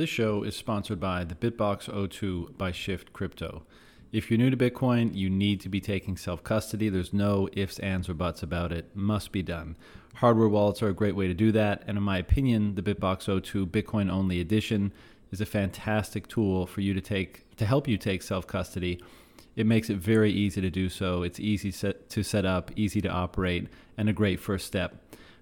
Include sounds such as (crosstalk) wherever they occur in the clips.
This show is sponsored by the BitBox02 by Shift Crypto. If you're new to Bitcoin, you need to be taking self custody. There's no ifs, ands, or buts about it. Must be done. Hardware wallets are a great way to do that. And in my opinion, the BitBox02 Bitcoin only edition is a fantastic tool for you to take to help you take self custody. It makes it very easy to do so. It's easy to set up, easy to operate, and a great first step.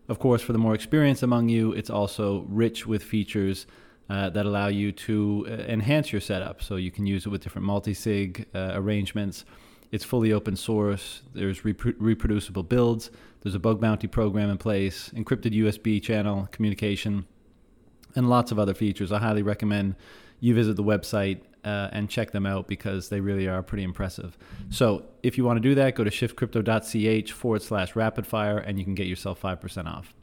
Of course, for the more experienced among you, it's also rich with features uh, that allow you to uh, enhance your setup. So you can use it with different multi-sig uh, arrangements. It's fully open source. There's repro- reproducible builds. There's a bug bounty program in place, encrypted USB channel communication, and lots of other features. I highly recommend you visit the website uh, and check them out because they really are pretty impressive. So if you want to do that, go to shiftcrypto.ch forward slash rapidfire and you can get yourself 5% off.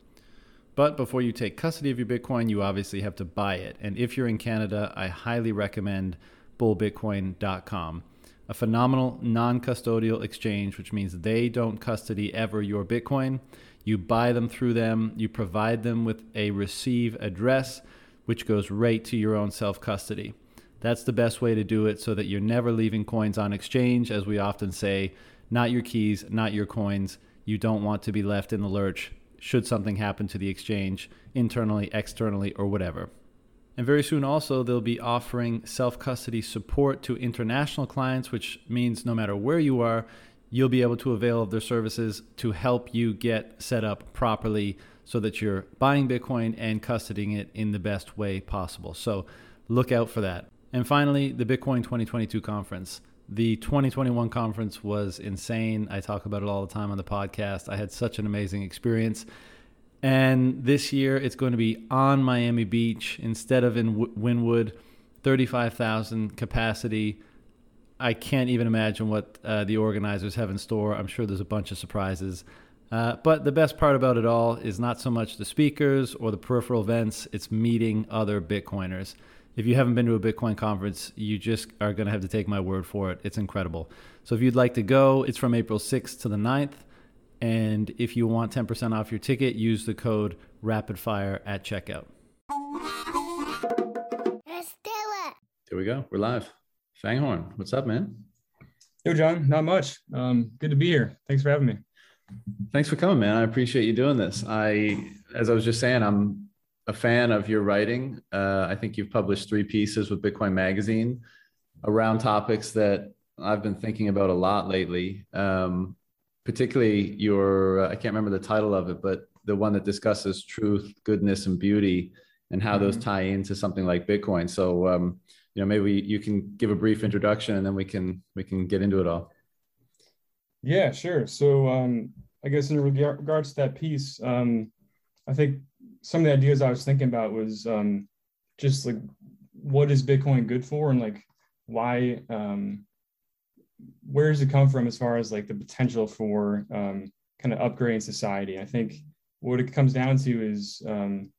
But before you take custody of your Bitcoin, you obviously have to buy it. And if you're in Canada, I highly recommend bullbitcoin.com. A phenomenal non custodial exchange, which means they don't custody ever your Bitcoin. You buy them through them, you provide them with a receive address, which goes right to your own self custody. That's the best way to do it so that you're never leaving coins on exchange. As we often say, not your keys, not your coins. You don't want to be left in the lurch should something happen to the exchange internally, externally, or whatever. And very soon, also, they'll be offering self custody support to international clients, which means no matter where you are, you'll be able to avail of their services to help you get set up properly so that you're buying Bitcoin and custodying it in the best way possible. So look out for that. And finally, the Bitcoin 2022 conference. The 2021 conference was insane. I talk about it all the time on the podcast. I had such an amazing experience. And this year it's going to be on Miami Beach instead of in Wynwood, 35,000 capacity. I can't even imagine what uh, the organizers have in store. I'm sure there's a bunch of surprises. Uh, but the best part about it all is not so much the speakers or the peripheral events, it's meeting other Bitcoiners if you haven't been to a Bitcoin conference, you just are going to have to take my word for it. It's incredible. So if you'd like to go, it's from April 6th to the 9th. And if you want 10% off your ticket, use the code RAPIDFIRE at checkout. Let's do it. Here we go. We're live. Fanghorn, what's up, man? Yo, John, not much. Um, good to be here. Thanks for having me. Thanks for coming, man. I appreciate you doing this. I, as I was just saying, I'm a fan of your writing. Uh, I think you've published three pieces with Bitcoin Magazine around topics that I've been thinking about a lot lately. Um, particularly your, uh, I can't remember the title of it, but the one that discusses truth, goodness, and beauty, and how mm-hmm. those tie into something like Bitcoin. So, um, you know, maybe you can give a brief introduction, and then we can we can get into it all. Yeah, sure. So, um, I guess in regards to that piece, um, I think some of the ideas I was thinking about was um, just like what is Bitcoin good for and like why um, where does it come from as far as like the potential for um, kind of upgrading society? I think what it comes down to is um,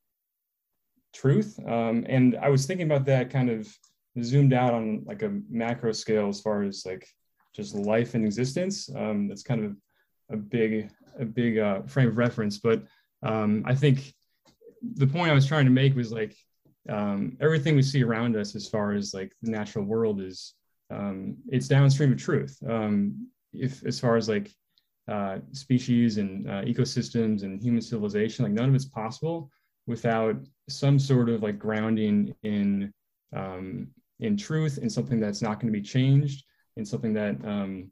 truth. Um, and I was thinking about that kind of zoomed out on like a macro scale as far as like just life and existence. Um, that's kind of a big a big uh, frame of reference, but um, I think the point I was trying to make was like um, everything we see around us as far as like the natural world is um, it's downstream of truth. Um, if as far as like uh, species and uh, ecosystems and human civilization, like none of it's possible without some sort of like grounding in um, in truth in something that's not going to be changed in something that um,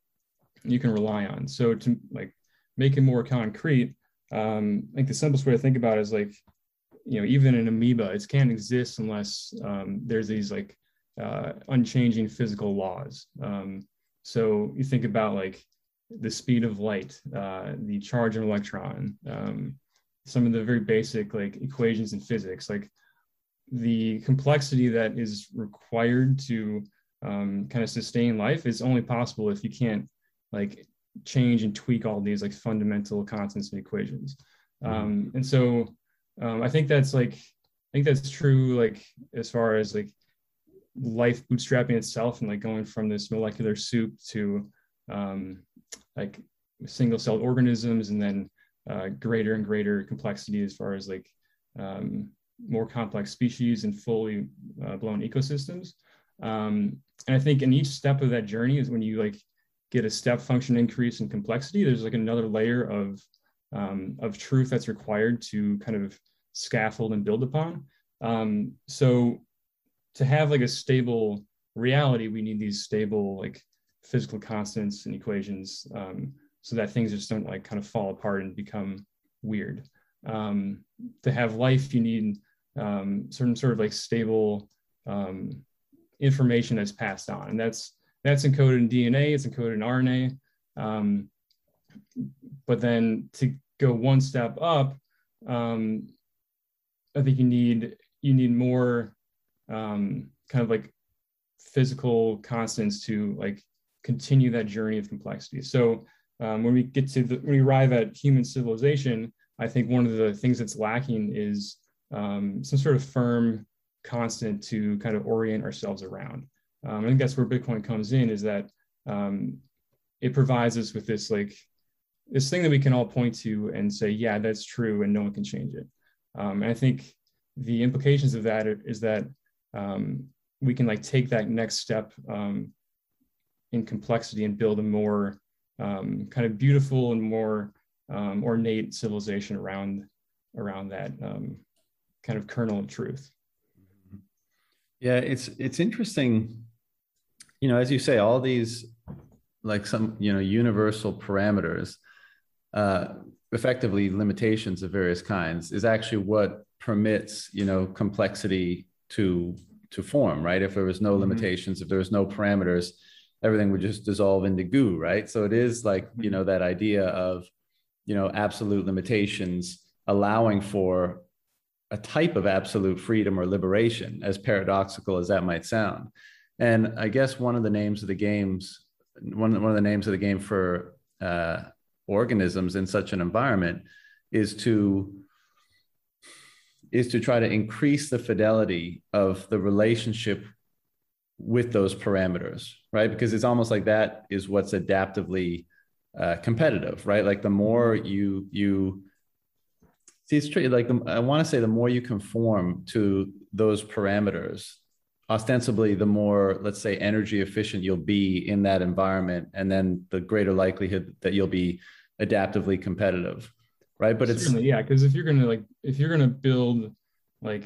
you can rely on. So to like make it more concrete, um, I think the simplest way to think about it is like you know even an amoeba it can't exist unless um, there's these like uh, unchanging physical laws um, so you think about like the speed of light uh, the charge of an electron um, some of the very basic like equations in physics like the complexity that is required to um, kind of sustain life is only possible if you can't like change and tweak all these like fundamental constants and equations mm-hmm. um, and so um, I think that's like I think that's true like as far as like life bootstrapping itself and like going from this molecular soup to um, like single celled organisms and then uh, greater and greater complexity as far as like um, more complex species and fully uh, blown ecosystems. Um, and I think in each step of that journey is when you like get a step function increase in complexity, there's like another layer of um, of truth that's required to kind of scaffold and build upon. Um, so to have like a stable reality, we need these stable like physical constants and equations um, so that things just don't like kind of fall apart and become weird. Um, to have life, you need um, certain sort of like stable um, information that's passed on, and that's that's encoded in DNA, it's encoded in RNA. Um, but then to go one step up, um, I think you need you need more um, kind of like physical constants to like continue that journey of complexity. So um, when we get to the, when we arrive at human civilization, I think one of the things that's lacking is um, some sort of firm constant to kind of orient ourselves around. Um, I think that's where Bitcoin comes in is that um, it provides us with this like this thing that we can all point to and say, yeah, that's true, and no one can change it. Um, and I think the implications of that is that um, we can like take that next step um, in complexity and build a more um, kind of beautiful and more um, ornate civilization around around that um, kind of kernel of truth. Yeah, it's it's interesting. You know, as you say, all these like some you know universal parameters, uh, effectively limitations of various kinds, is actually what permits you know complexity to to form. Right? If there was no mm-hmm. limitations, if there was no parameters, everything would just dissolve into goo. Right? So it is like you mm-hmm. know that idea of you know absolute limitations allowing for a type of absolute freedom or liberation, as paradoxical as that might sound. And I guess one of the names of the games, one, one of the names of the game for uh, organisms in such an environment is to is to try to increase the fidelity of the relationship with those parameters, right? Because it's almost like that is what's adaptively uh, competitive, right? Like the more you you See, it's true. Like the, I want to say, the more you conform to those parameters, ostensibly, the more, let's say, energy efficient you'll be in that environment, and then the greater likelihood that you'll be adaptively competitive, right? But Certainly, it's yeah, because if you're gonna like, if you're gonna build, like,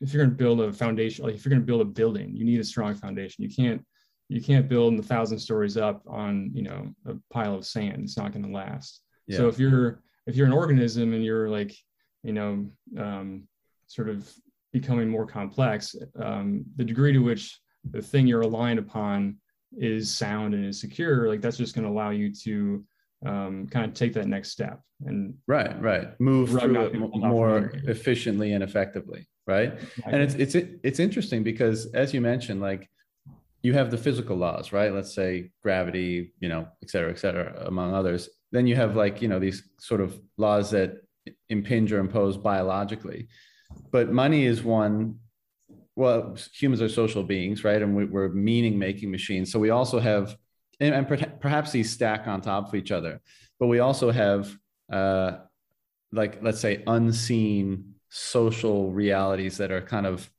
if you're gonna build a foundation, like if you're gonna build a building, you need a strong foundation. You can't you can't build a thousand stories up on you know a pile of sand. It's not gonna last. Yeah. So if you're if you're an organism and you're like you know um, sort of becoming more complex um, the degree to which the thing you're aligned upon is sound and is secure like that's just going to allow you to um, kind of take that next step and right right. Move through it more efficiently and effectively right? Exactly. and it's it's it's interesting because as you mentioned like you have the physical laws right? Let's say gravity you know et cetera et cetera among others. Then you have like you know these sort of laws that impinge or impose biologically. But money is one well humans are social beings right? And we, are meaning making machines. So we also have and, and, perhaps these stack on top of each other but we also have uh, like let's say unseen social realities that are kind of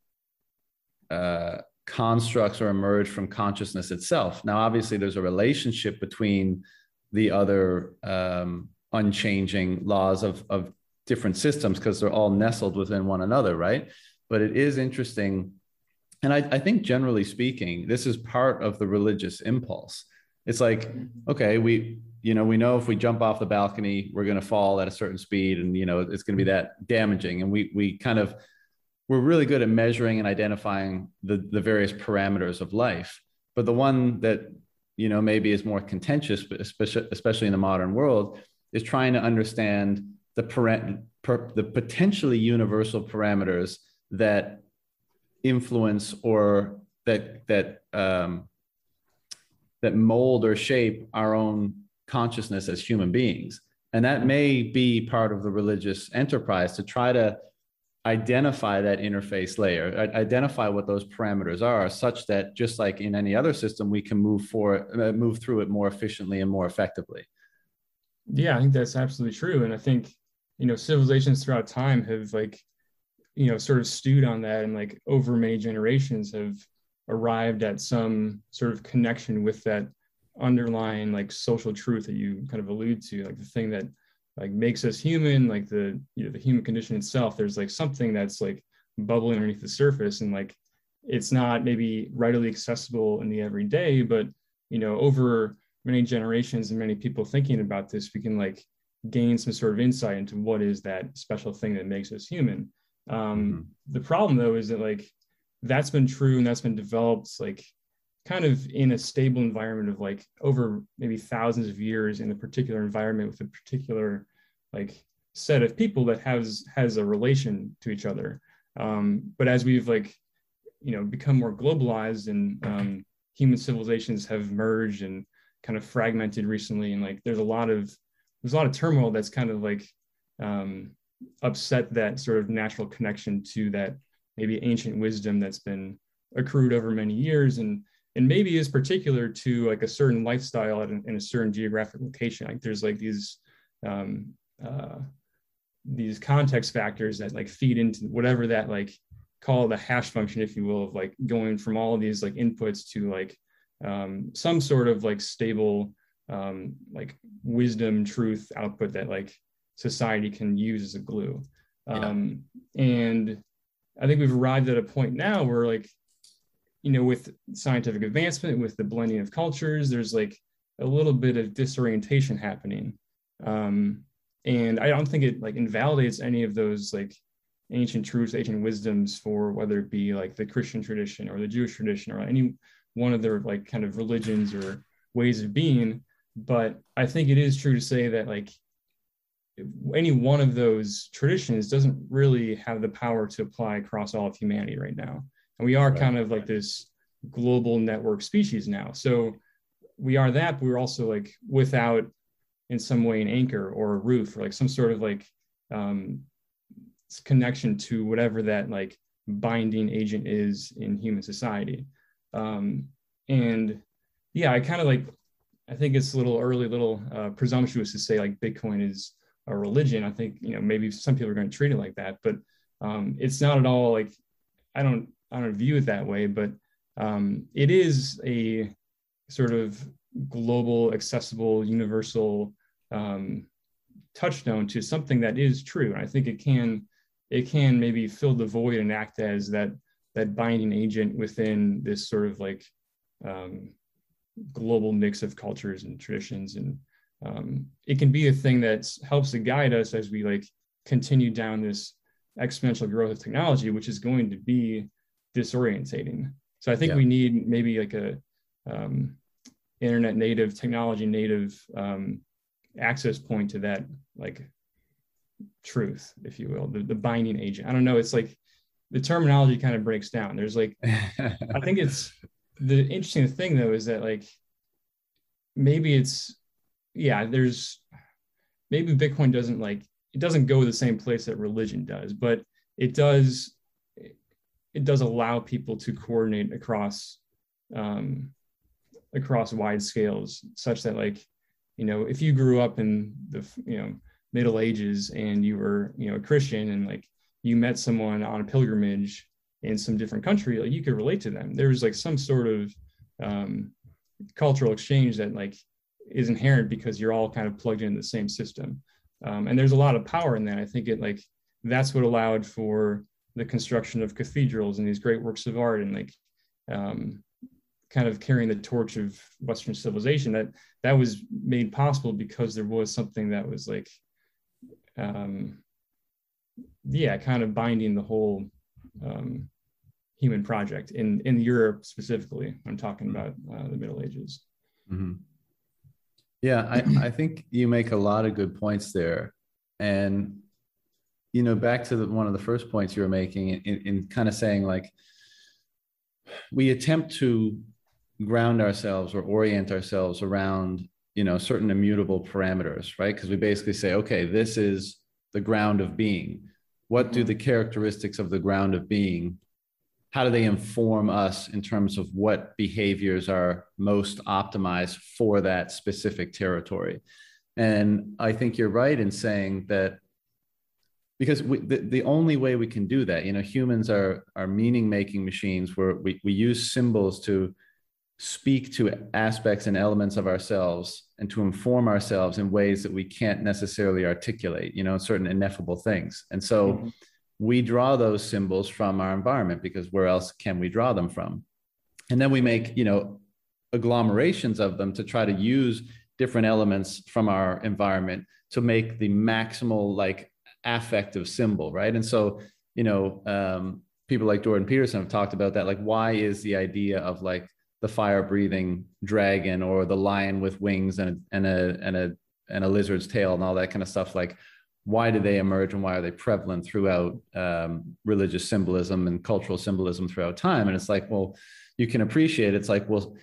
uh, constructs or emerge from consciousness itself now obviously there's a relationship between the other um, unchanging laws of, of different systems because they're all nestled within one another, right? But it is interesting. And I, I think generally speaking, this is part of the religious impulse. It's like, okay, we, you know, we know if we jump off the balcony, we're going to fall at a certain speed and, you know, it's going to be that damaging. And we, we kind of, we're really good at measuring and identifying the, the various parameters of life. But the one that you know maybe is more contentious especially especially in the modern world is trying to understand the parent per, the potentially universal parameters that influence or that that um, that mold or shape our own consciousness as human beings and that may be part of the religious enterprise to try to identify that interface layer, identify what those parameters are, such that just like in any other system, we can move for uh, move through it more efficiently and more effectively. Yeah, I think that's absolutely true, and I think you know civilizations throughout time have like you know sort of stewed on that and like over many generations have arrived at some sort of connection with that underlying like social truth that you kind of allude to like the thing that like makes us human like the you know the human condition itself there's like something that's like bubbling underneath the surface and like it's not maybe readily accessible in the everyday but you know over many generations and many people thinking about this we can like gain some sort of insight into what is that special thing that makes us human um, mm-hmm. the problem though is that like that's been true and that's been developed like kind of in a stable environment of like over maybe thousands of years in a particular environment with a particular like set of people that has has a relation to each other. Um, but as we've like you know become more globalized and um, human civilizations have merged and kind of fragmented recently and like there's a lot of there's a lot of turmoil that's kind of like um, upset that sort of natural connection to that maybe ancient wisdom that's been accrued over many years and and maybe is particular to like a certain lifestyle in, in a certain geographic location like there's like these um, uh, these context factors that like feed into whatever that like call the hash function if you will of like going from all of these like inputs to like um, some sort of like stable um, like wisdom truth output that like society can use as a glue um, yeah. and i think we've arrived at a point now where like you know with scientific advancement with the blending of cultures there's like a little bit of disorientation happening. Um, and i don't think it like invalidates any of those like ancient truths ancient wisdoms for whether it be like the christian tradition or the jewish tradition or any one of their like kind of religions or ways of being. But i think it is true to say that like any one of those traditions doesn't really have the power to apply across all of humanity right now. And we are right. kind of like this global network species now. So we are that but we're also like without in some way an anchor or a roof or like some sort of like um, connection to whatever that like binding agent is in human society. Um, and yeah i kind of like i think it's a little early little uh, presumptuous to say like bitcoin is a religion i think you know maybe some people are going to treat it like that but um, it's not at all like i don't i don't view it that way but um, it is a sort of global accessible universal um, touchstone to something that is true. And I think it can it can maybe fill the void and act as that that binding agent within this sort of like um, global mix of cultures and traditions and um, it can be a thing that helps to guide us as we like continue down this exponential growth of technology which is going to be disorientating so i think yeah. we need maybe like a um, internet native technology native um, access point to that like truth, if you will, the, the binding agent. I don't know. It's like the terminology kind of breaks down. There's like, (laughs) I think it's the interesting thing though is that like maybe it's yeah, there's maybe Bitcoin doesn't like it doesn't go the same place that religion does, but it does it does allow people to coordinate across um, across wide scales such that like you know, if you grew up in the, you know, Middle Ages and you were, you know, a Christian and like you met someone on a pilgrimage in some different country, like you could relate to them. There was like some sort of um, cultural exchange that like is inherent because you're all kind of plugged into the same system. Um, and there's a lot of power in that. I think it like that's what allowed for the construction of cathedrals and these great works of art and like um, kind of carrying the torch of Western civilization. That that was made possible because there was something that was like, um, yeah, kind of binding the whole um, human project in in Europe specifically. I'm talking about uh, the Middle Ages. Mm-hmm. Yeah, I, (clears throat) I think you make a lot of good points there, and you know, back to the, one of the first points you were making in, in kind of saying like we attempt to ground ourselves or orient ourselves around you know certain immutable parameters right? Because we basically say okay this is the ground of being. What do mm-hmm. the characteristics of the ground of being how do they inform us in terms of what behaviors are most optimized for that specific territory and i think you're right in saying that because we, the, the only way we can do that, you know, humans are are meaning making machines where we, we use symbols to speak to aspects and elements of ourselves and to inform ourselves in ways that we can't necessarily articulate, you know, certain ineffable things. And so mm-hmm. We draw those symbols from our environment because where else can we draw them from? And then we make, you know, agglomerations of them to try to use different elements from our environment to make the maximal like affective symbol, right? And so, you know, um, people like Jordan Peterson have talked about that. Like, why is the idea of like the fire breathing dragon or the lion with wings and and a and a and a lizard's tail and all that kind of stuff like why do they emerge and why are they prevalent throughout um, religious symbolism and cultural symbolism throughout time and it's like well you can appreciate it's like well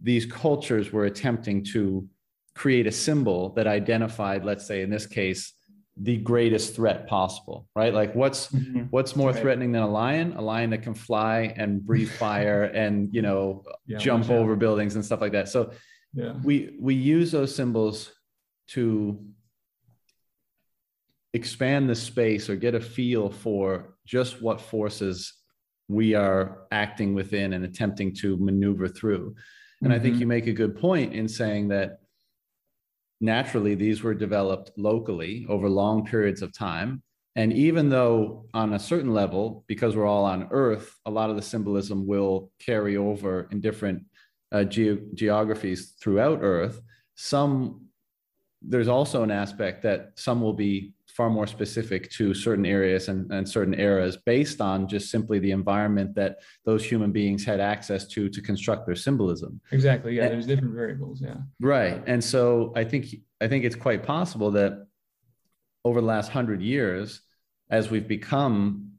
these cultures were attempting to create a symbol that identified let's say in this case the greatest threat possible right like what's mm-hmm. what's more right. threatening than a lion a lion that can fly and breathe (laughs) fire and you know yeah, jump over buildings and stuff like that so yeah. we we use those symbols to expand the space or get a feel for just what forces we are acting within and attempting to maneuver through and mm-hmm. i think mm-hmm. you make a good point in saying that naturally these were developed locally over long periods of time. And even though, on a certain level, because we're all on Earth, a lot of the symbolism will carry over in different uh, ge- geographies throughout Earth, some there's also an aspect that some will be far more specific to certain areas and, and certain eras based on just simply the environment that those human beings had access to to construct their symbolism. Exactly. Yeah and, there's different variables yeah. Right. And so i think i think it's quite possible that over the last hundred years as we've become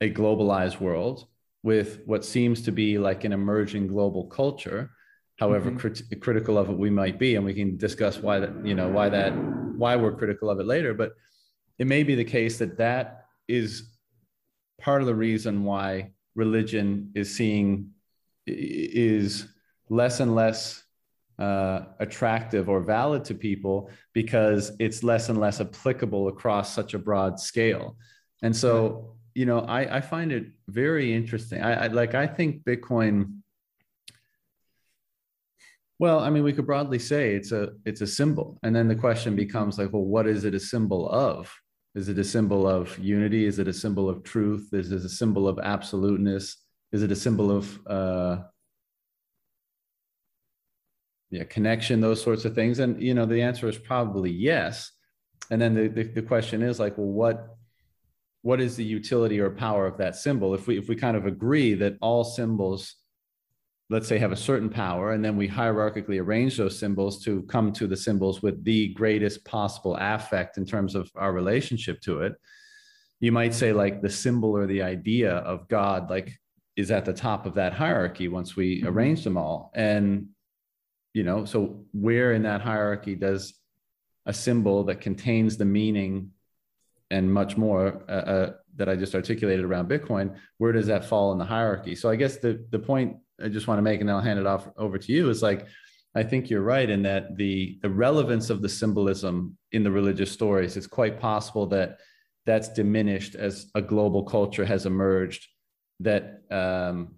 a globalized world with what seems to be like an emerging global culture however mm-hmm. crit- critical of it we might be and we can discuss why that you know why that why we're critical of it later but it may be the case that that is part of the reason why religion is seeing is less and less uh, attractive or valid to people because it's less and less applicable across such a broad scale. And so you know i, I find it very interesting. I, I like i think bitcoin well, I mean, we could broadly say it's a it's a symbol, and then the question becomes like, well, what is it a symbol of? Is it a symbol of unity? Is it a symbol of truth? Is it a symbol of absoluteness? Is it a symbol of uh, yeah, connection, those sorts of things? And you know, the answer is probably yes. And then the, the, the question is like, well, what what is the utility or power of that symbol? If we if we kind of agree that all symbols let's say have a certain power and then we hierarchically arrange those symbols to come to the symbols with the greatest possible affect in terms of our relationship to it. You might say like the symbol or the idea of god like is at the top of that hierarchy once we mm-hmm. arrange them all. And you know so where in that hierarchy does a symbol that contains the meaning and much more uh, uh, that i just articulated around bitcoin where does that fall in the hierarchy? So i guess the the point I just want to make, and I'll hand it off over to you. Is like, I think you're right in that the the relevance of the symbolism in the religious stories. It's quite possible that that's diminished as a global culture has emerged. That um,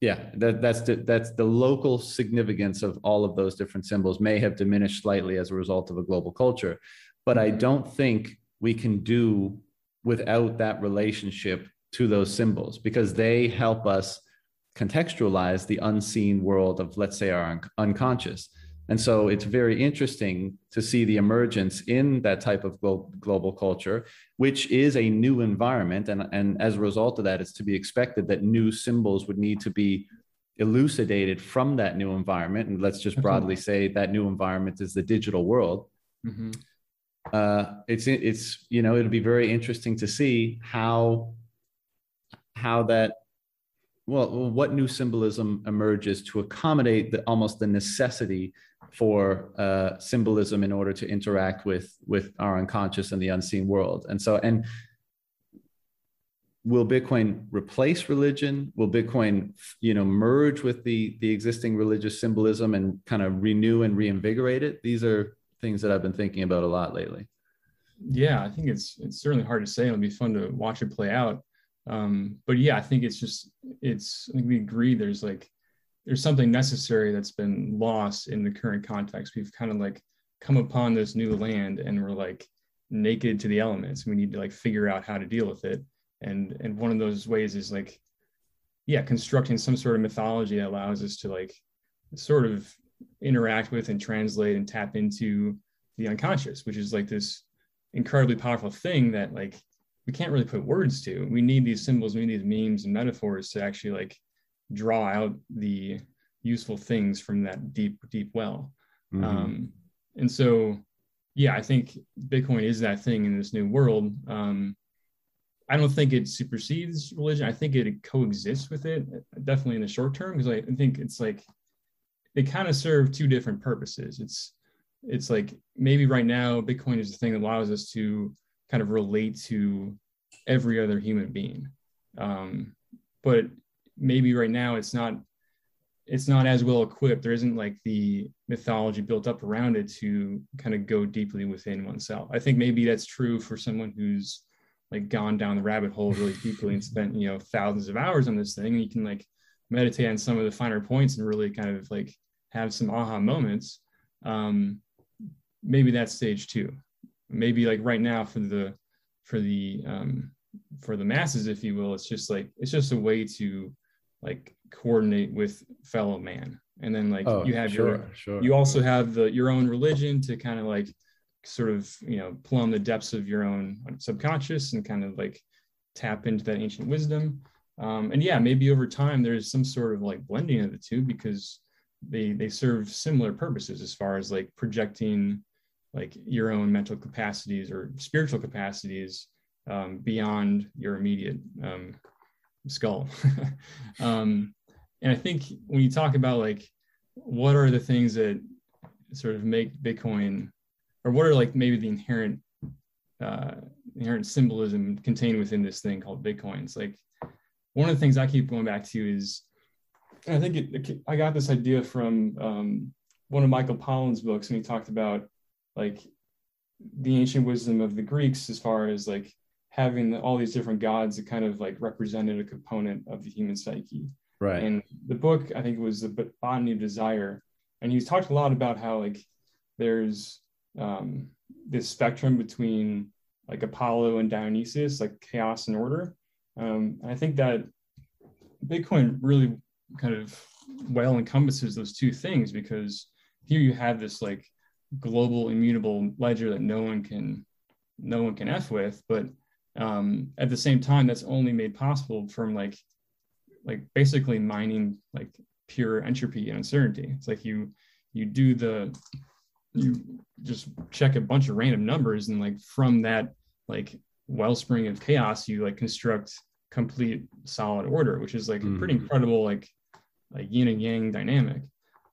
yeah, that that's the, that's the local significance of all of those different symbols may have diminished slightly as a result of a global culture, but I don't think we can do without that relationship to those symbols because they help us contextualize the unseen world of, let's say, our un- unconscious. And so it's very interesting to see the emergence in that type of glo- global culture, which is a new environment. And, and as a result of that, it's to be expected that new symbols would need to be elucidated from that new environment. And let's just broadly say that new environment is the digital world. Mm-hmm. Uh, it's it's you know it'll be very interesting to see how how that well, what new symbolism emerges to accommodate the, almost the necessity for uh, symbolism in order to interact with with our unconscious and the unseen world and so and will bitcoin replace religion will bitcoin you know merge with the the existing religious symbolism and kind of renew and reinvigorate it these are things that i've been thinking about a lot lately yeah, I think it's it's certainly hard to say. It'll be fun to watch it play out. Um, but yeah, I think it's just it's I think we agree there's like there's something necessary that's been lost in the current context. We've kind of like come upon this new land and we're like naked to the elements. We need to like figure out how to deal with it. And and one of those ways is like, yeah, constructing some sort of mythology that allows us to like sort of interact with and translate and tap into the unconscious, which is like this incredibly powerful thing that like we can't really put words to. We need these symbols, we need these memes and metaphors to actually like draw out the useful things from that deep, deep well. Mm-hmm. Um, and so, yeah, I think Bitcoin is that thing in this new world. Um, I don't think it supersedes religion. I think it coexists with it, definitely in the short term, because I think it's like they kind of serve two different purposes. It's it's like maybe right now Bitcoin is the thing that allows us to kind of relate to every other human being. Um, but maybe right now it's not it's not as well equipped. There isn't like the mythology built up around it to kind of go deeply within oneself. I think maybe that's true for someone who's like gone down the rabbit hole really deeply and spent you know thousands of hours on this thing. And You can like meditate on some of the finer points and really kind of like have some aha moments. Um, maybe that's stage two maybe like right now for the for the um for the masses if you will it's just like it's just a way to like coordinate with fellow man and then like oh, you have sure, your sure. you also have the your own religion to kind of like sort of you know plumb the depths of your own subconscious and kind of like tap into that ancient wisdom um, and yeah maybe over time there's some sort of like blending of the two because they they serve similar purposes as far as like projecting like your own mental capacities or spiritual capacities um, beyond your immediate um, skull. (laughs) um, and I think when you talk about like what are the things that sort of make Bitcoin, or what are like maybe the inherent uh, inherent symbolism contained within this thing called Bitcoin? It's like one of the things I keep going back to is, I think it, I got this idea from um, one of Michael Pollan's books, and he talked about like the ancient wisdom of the Greeks as far as like having all these different gods that kind of like represented a component of the human psyche. Right. And the book, I think it was the Botany of Desire. And he's talked a lot about how like there's um, this spectrum between like Apollo and Dionysus, like chaos and order. Um, and I think that Bitcoin really kind of well encompasses those two things because here you have this like global immutable ledger that no one can no one can f with but um, at the same time that's only made possible from like like basically mining like pure entropy and uncertainty it's like you you do the you just check a bunch of random numbers and like from that like wellspring of chaos you like construct complete solid order which is like mm. a pretty mm-hmm. incredible like like yin and yang dynamic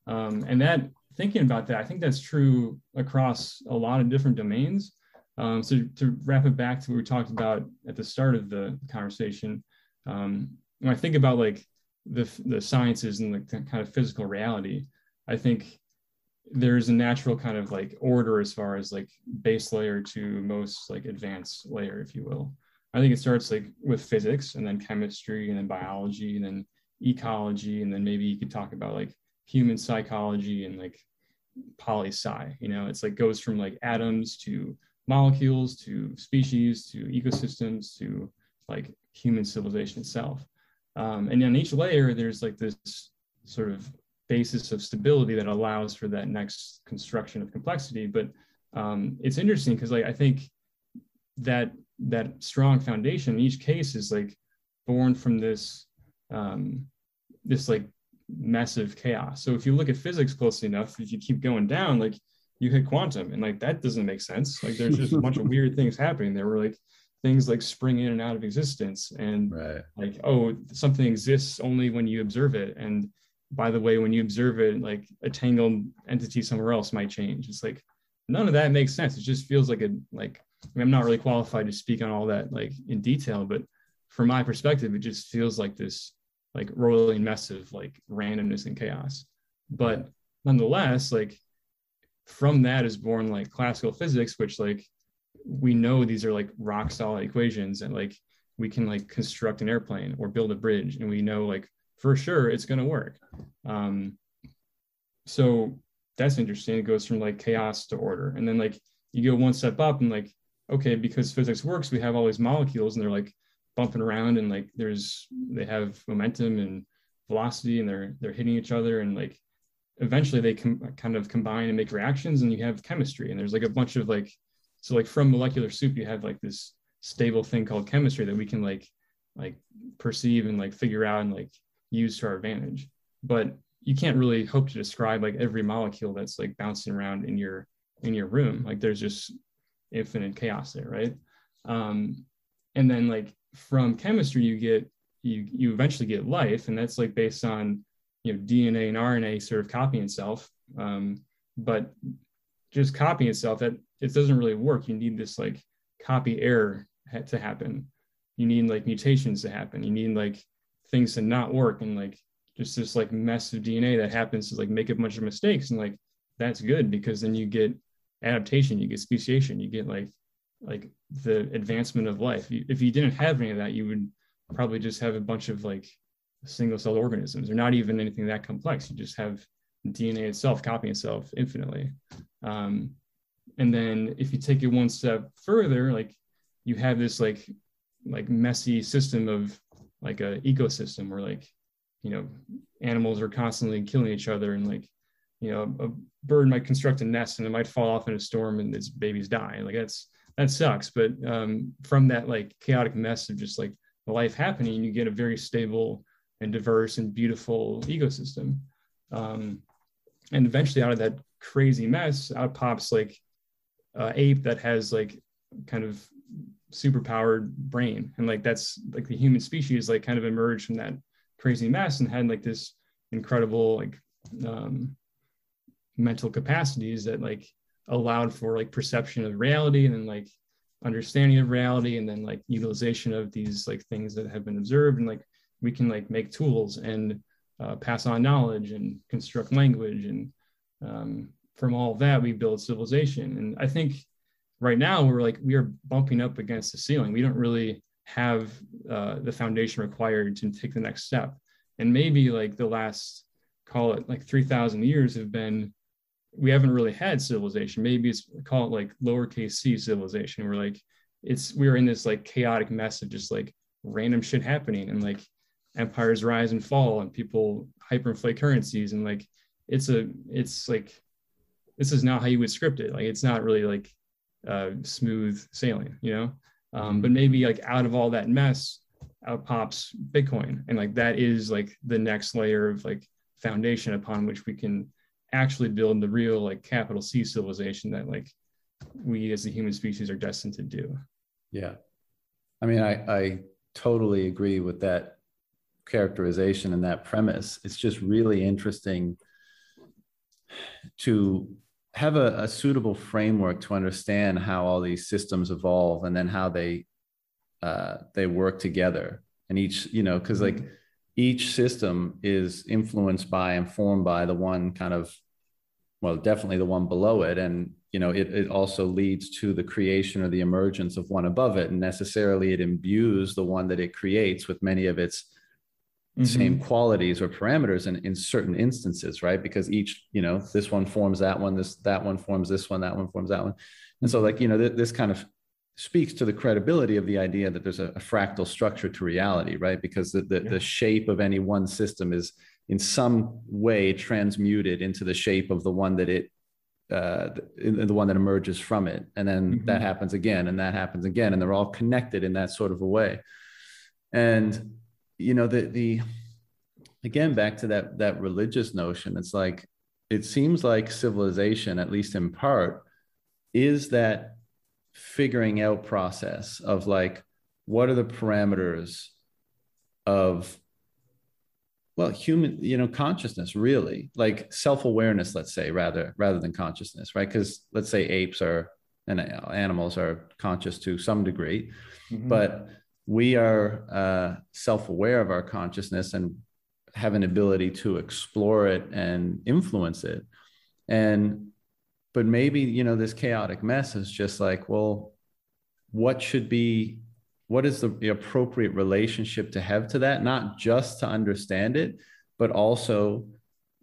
um, and that thinking about that, I think that's true across a lot of different domains. Um, so to wrap it back to what we talked about at the start of the conversation, um, when I think about like the, the sciences and the kind of physical reality, I think there's a natural kind of like order as far as like base layer to most like advanced layer, if you will. I think it starts like with physics and then chemistry and then biology and then ecology and then maybe you could talk about like human psychology and like poli sci. You know, it's like goes from like atoms to molecules to species to ecosystems to like human civilization itself. Um, and on each layer, there's like this sort of basis of stability that allows for that next construction of complexity. But um, it's interesting because like I think that that strong foundation in each case is like born from this um, this like massive chaos. So if you look at physics closely enough, if you keep going down, like you hit quantum, and like that doesn't make sense. Like there's just a bunch of weird things happening. There were like things like spring in and out of existence, and right. like oh, something exists only when you observe it. And by the way, when you observe it, like a tangled entity somewhere else might change. It's like none of that makes sense. It just feels like a like I mean, I'm not really qualified to speak on all that like in detail, but from my perspective, it just feels like this like roiling mess of like randomness and chaos. But nonetheless, like from that is born like classical physics, which like we know these are like rock solid equations and like we can like construct an airplane or build a bridge and we know like for sure it's going to work. Um, so that's interesting. It goes from like chaos to order. And then like you go one step up and like okay because physics works we have all these molecules and they're like bumping around and like there's they have momentum and velocity and they're they're hitting each other and like eventually they can kind of combine and make reactions and you have chemistry and there's like a bunch of like so like from molecular soup you have like this stable thing called chemistry that we can like like perceive and like figure out and like use to our advantage. But you can't really hope to describe like every molecule that's like bouncing around in your in your room. Like there's just infinite chaos there right? Um and then like from chemistry you get you you eventually get life and that's like based on you know dna and rna sort of copying itself. Um, but just copying itself that it doesn't really work. You need this like copy error to happen. You need like mutations to happen. You need like things to not work and like just this like mess of dna that happens to like make a bunch of mistakes and like that's good because then you get adaptation you get speciation you get like like the advancement of life. If you didn't have any of that you would probably just have a bunch of like single celled organisms or not even anything that complex. You just have dna itself copying itself infinitely. Um, and then if you take it one step further like you have this like like messy system of like a ecosystem where like you know animals are constantly killing each other and like you know a bird might construct a nest and it might fall off in a storm and its babies die. Like that's that sucks but um, from that like chaotic mess of just like life happening you get a very stable and diverse and beautiful ecosystem. Um, and eventually out of that crazy mess out pops like uh, ape that has like kind of superpowered brain. And like that's like the human species like kind of emerged from that crazy mess and had like this incredible like um, mental capacities that like allowed for like perception of reality and then like understanding of reality and then like utilization of these like things that have been observed and like we can like make tools and uh, pass on knowledge and construct language and um, from all that we build civilization. And i think right now we're like we are bumping up against the ceiling. We don't really have uh, the foundation required to take the next step. And maybe like the last call it like 3000 years have been we haven't really had civilization. Maybe it's call it like lowercase c civilization we're like it's we're in this like chaotic mess of just like random shit happening and like empires rise and fall and people hyperinflate currencies and like it's a it's like this is not how you would script it. Like it's not really like uh, smooth sailing you know? Um, but maybe like out of all that mess out pops bitcoin. And like that is like the next layer of like foundation upon which we can actually build the real like capital c civilization that like we as the human species are destined to do. Yeah. I mean i i totally agree with that characterization and that premise. It's just really interesting to have a, a, suitable framework to understand how all these systems evolve and then how they uh, they work together. And each you know because like. Each system is influenced by and formed by the one kind of well definitely the one below it. And you know it, it also leads to the creation or the emergence of one above it. And necessarily it imbues the one that it creates with many of its mm-hmm. same qualities or parameters in, in certain instances right? Because each you know this one forms that one this that one forms this one that one forms that one. And so like you know th- this kind of speaks to the credibility of the idea that there's a, a fractal structure to reality right because the, the, yeah. the shape of any one system is in some way transmuted into the shape of the one that it uh, the, the one that emerges from it and then mm-hmm. that happens again and that happens again and they're all connected in that sort of a way and you know the the again back to that that religious notion it's like it seems like civilization at least in part is that figuring out process of like what are the parameters of well human you know consciousness really. Like self-awareness let's say rather rather than consciousness right? Because let's say apes are and animals are conscious to some degree mm-hmm. but we are uh, self-aware of our consciousness and have an ability to explore it and influence it. And but maybe you know this chaotic mess is just like well what should be what is the, the appropriate relationship to have to that? Not just to understand it but also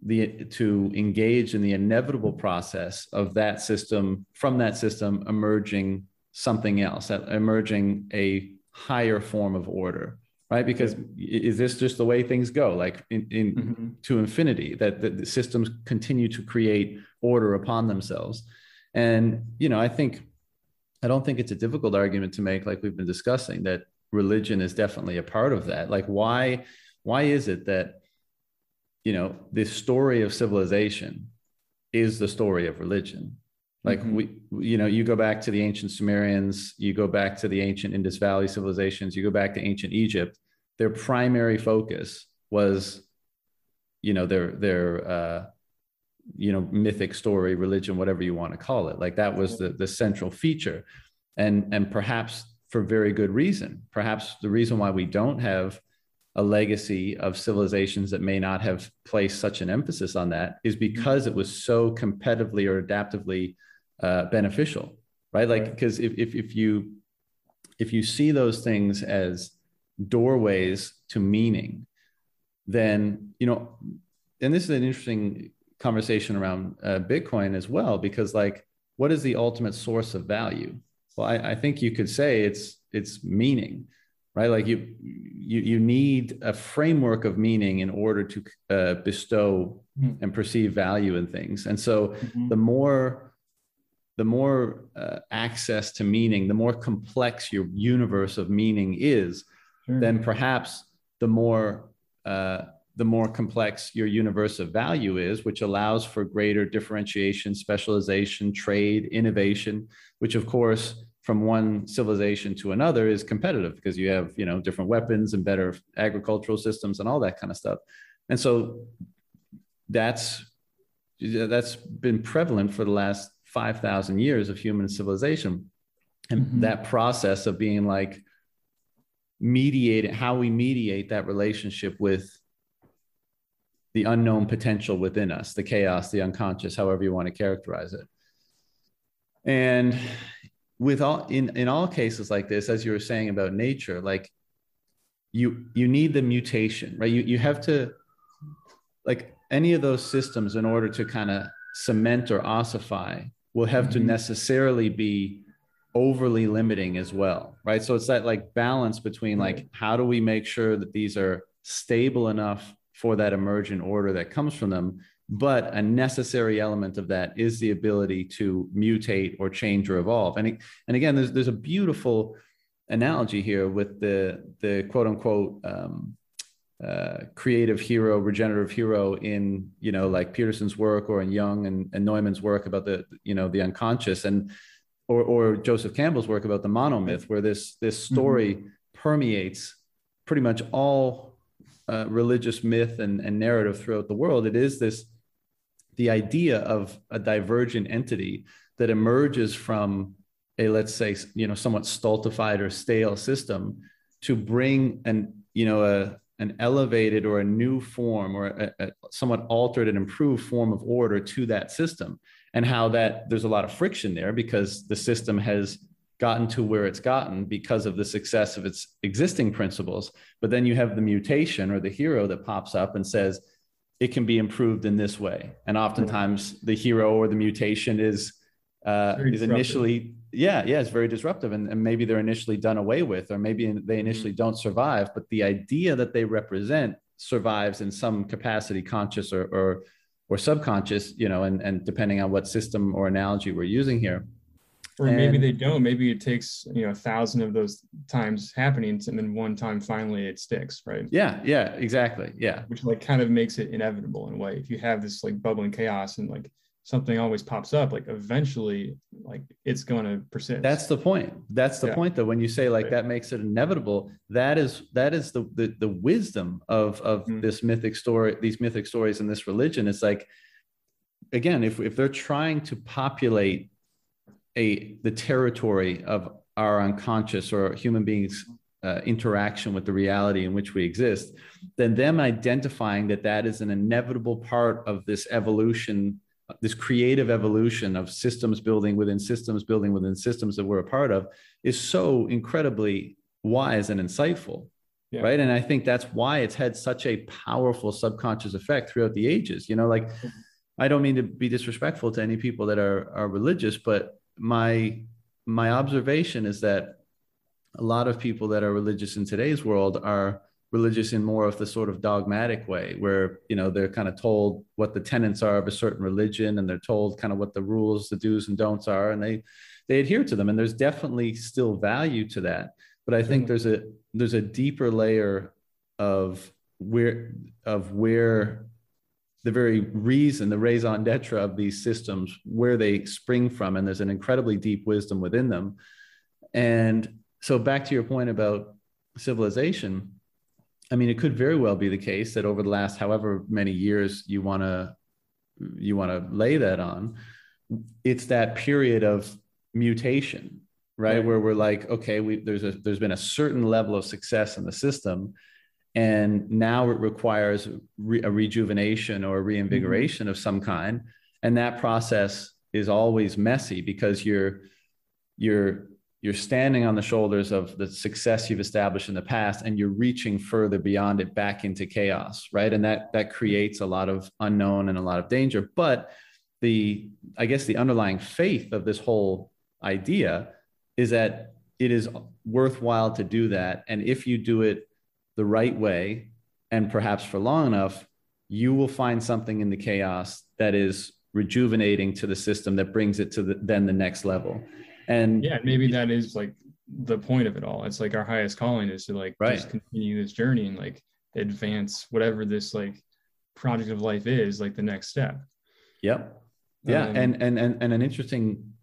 the to engage in the inevitable process of that system from that system emerging something else emerging a higher form of order right? Because is this just the way things go? Like in, in mm-hmm. to infinity that, that the systems continue to create order upon themselves. And you know i think i don't think it's a difficult argument to make like we've been discussing that religion is definitely a part of that. Like why why is it that you know the story of civilization is the story of religion like mm-hmm. we you know you go back to the ancient sumerians you go back to the ancient indus valley civilizations you go back to ancient egypt their primary focus was you know their their uh you know mythic story religion whatever you want to call it. Like that was the the central feature. And and perhaps for very good reason. Perhaps the reason why we don't have a legacy of civilizations that may not have placed such an emphasis on that is because it was so competitively or adaptively uh, beneficial, right? Like because if, if if you if you see those things as doorways to meaning, then you know, and this is an interesting conversation around uh, Bitcoin as well, because like, what is the ultimate source of value? Well, I, I think you could say it's it's meaning right like you you you need a framework of meaning in order to uh, bestow mm-hmm. and perceive value in things and so mm-hmm. the more the more uh, access to meaning the more complex your universe of meaning is sure. then perhaps the more uh, the more complex your universe of value is, which allows for greater differentiation, specialization, trade, innovation, which of course from one civilization to another is competitive because you have you know different weapons and better agricultural systems and all that kind of stuff and so that's that's been prevalent for the last 5000 years of human civilization. And mm-hmm. that process of being like mediating how we mediate that relationship with the unknown potential within us the chaos the unconscious however you want to characterize it. And with all in in all cases like this as you were saying about nature like you you need the mutation right? You you have to like any of those systems in order to kind of cement or ossify will have mm-hmm. to necessarily be overly limiting as well right? So it's that like balance between like how do we make sure that these are stable enough for that emergent order that comes from them but a necessary element of that is the ability to mutate or change or evolve. And, and again there's, there's a beautiful analogy here with the the quote unquote um, uh, creative hero regenerative hero in you know like peterson's work or in jung and, and neumann's work about the you know the unconscious and or, or joseph campbell's work about the monomyth where this this story mm-hmm. permeates pretty much all uh, religious myth and, and narrative throughout the world it is this the idea of a divergent entity that emerges from a let's say you know somewhat stultified or stale system to bring an you know a an elevated or a new form or a, a somewhat altered and improved form of order to that system and how that there's a lot of friction there because the system has gotten to where it's gotten because of the success of its existing principles but then you have the mutation or the hero that pops up and says it can be improved in this way. And oftentimes the hero or the mutation is uh, is initially yeah yeah it's very disruptive and, and maybe they're initially done away with or maybe they initially mm-hmm. don't survive but the idea that they represent survives in some capacity conscious or or, or subconscious you know and, and depending on what system or analogy we're using here. Or and, maybe they don't. Maybe it takes you know a thousand of those times happening and then one time finally it sticks right? Yeah yeah exactly yeah. Which like kind of makes it inevitable in a way. If you have this like bubbling chaos and like something always pops up like eventually like it's going to persist that's the point that's the yeah. point though when you say like right. that makes it inevitable that is that is the the, the wisdom of of mm-hmm. this mythic story these mythic stories in this religion it's like again if if they're trying to populate a the territory of our unconscious or human beings uh, interaction with the reality in which we exist then them identifying that that is an inevitable part of this evolution this creative evolution of systems building within systems building within systems that we're a part of is so incredibly wise and insightful yeah. right and i think that's why it's had such a powerful subconscious effect throughout the ages you know like i don't mean to be disrespectful to any people that are are religious but my my observation is that a lot of people that are religious in today's world are religious in more of the sort of dogmatic way where you know they're kind of told what the tenets are of a certain religion and they're told kind of what the rules the do's and don'ts are and they they adhere to them. And there's definitely still value to that. But i think there's a there's a deeper layer of where of where the very reason the raison d'etre of these systems where they spring from and there's an incredibly deep wisdom within them. And so back to your point about civilization I mean, it could very well be the case that over the last however many years you want to you want to lay that on, it's that period of mutation, right? right? Where we're like, okay, we there's a there's been a certain level of success in the system, and now it requires re, a rejuvenation or a reinvigoration mm-hmm. of some kind, and that process is always messy because you're you're you're standing on the shoulders of the success you've established in the past and you're reaching further beyond it back into chaos right? And that that creates a lot of unknown and a lot of danger. But the i guess the underlying faith of this whole idea is that it is worthwhile to do that. And if you do it the right way and perhaps for long enough you will find something in the chaos that is rejuvenating to the system that brings it to the, then the next level and yeah maybe that is like the point of it all it's like our highest calling is to like right. just continue this journey and like advance whatever this like project of life is like the next step yep yeah um, and, and and and an interesting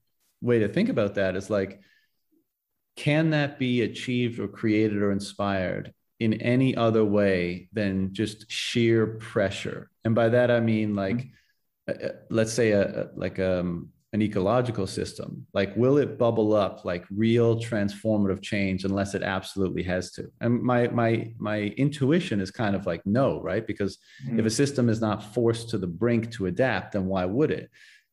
way to think about that is like can that be achieved or created or inspired in any other way than just sheer pressure and by that i mean like mm-hmm. uh, uh let's say a, like um an ecological system like will it bubble up like real transformative change unless it absolutely has to and my my my intuition is kind of like no right because mm. if a system is not forced to the brink to adapt then why would it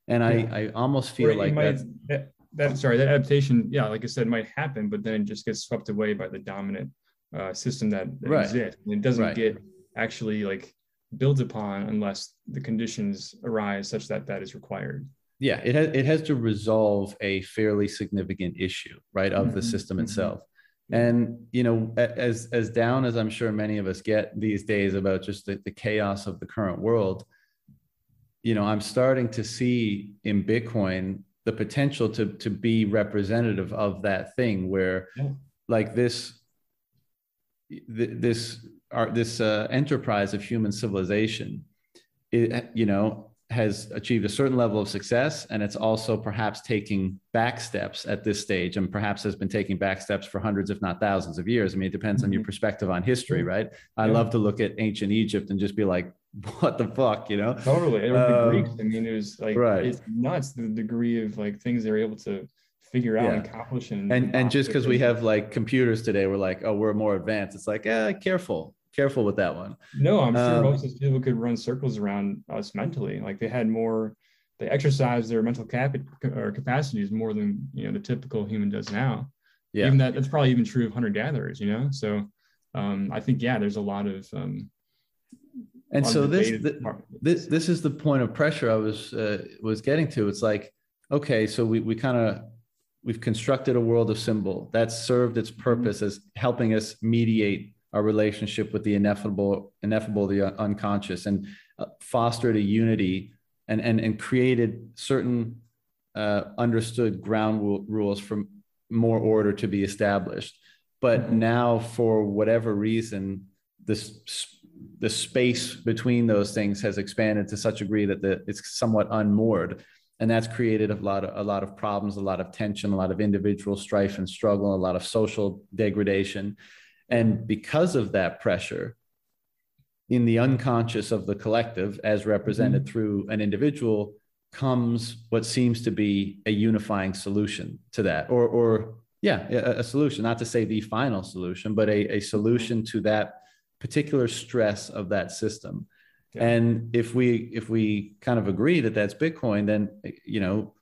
and yeah. i i almost feel like might, that, that sorry that adaptation yeah like i said might happen but then it just gets swept away by the dominant uh, system that, that right. exists and it doesn't right. get actually like built upon unless the conditions arise such that that is required yeah it has it has to resolve a fairly significant issue right of mm-hmm. the system mm-hmm. itself and you know as as down as i'm sure many of us get these days about just the, the chaos of the current world you know i'm starting to see in bitcoin the potential to to be representative of that thing where yeah. like this this our, this uh, enterprise of human civilization it, you know has achieved a certain level of success and it's also perhaps taking back steps at this stage and perhaps has been taking back steps for hundreds if not thousands of years i mean it depends mm-hmm. on your mm-hmm. perspective on history right i yeah. love to look at ancient egypt and just be like (laughs) what the fuck you know totally it um, the greeks i mean it was like right. it's nuts the degree of like things they're able to figure out yeah. and accomplish and and, and just because we have like computers today we're like oh we're more advanced it's like eh, careful careful with that one. No, I'm sure um, most of these people could run circles around us mentally. Like they had more, they exercise their mental cap or capacities more than you know the typical human does now. Yeah, even that that's probably even true of hunter gatherers. You know, so um, I think yeah, there's a lot of. Um, and so this, this this is the point of pressure I was uh, was getting to. It's like okay, so we we kind of we've constructed a world of symbol that's served its mm-hmm. purpose mm-hmm. as helping us mediate our relationship with the ineffable, ineffable, the unconscious, and uh, fostered a unity and and and created certain uh, understood ground rules for more order to be established. But mm-hmm. now, for whatever reason, this the space between those things has expanded to such a degree that the, it's somewhat unmoored and that's created a lot of a lot of problems a lot of tension a lot of individual strife and struggle a lot of social degradation and because of that pressure, in the unconscious of the collective, as represented mm-hmm. through an individual, comes what seems to be a unifying solution to that, or, or yeah, a, a solution, not to say the final solution, but a, a solution to that particular stress of that system. Yeah. And if we if we kind of agree that that's Bitcoin, then you know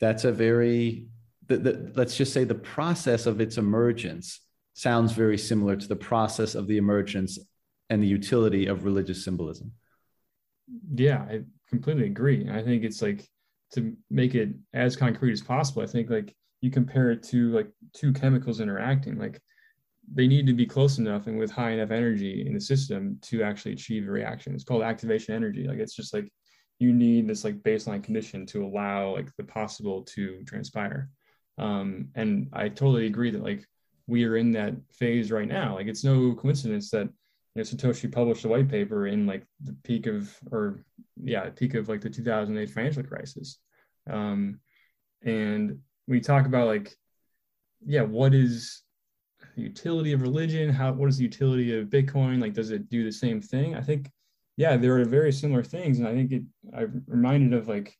that's a very the, the, let's just say the process of its emergence sounds very similar to the process of the emergence and the utility of religious symbolism. Yeah, I completely agree. I think it's like to make it as concrete as possible. I think like you compare it to like two chemicals interacting, like they need to be close enough and with high enough energy in the system to actually achieve a reaction. It's called activation energy. Like it's just like you need this like baseline condition to allow like the possible to transpire. Um, and I totally agree that like we are in that phase right now. Like it's no coincidence that you know Satoshi published a white paper in like the peak of or yeah peak of like the 2008 financial crisis. Um, and we talk about like yeah what is the utility of religion? How what is the utility of bitcoin? Like does it do the same thing? I think yeah there are very similar things. And i think it i'm reminded of like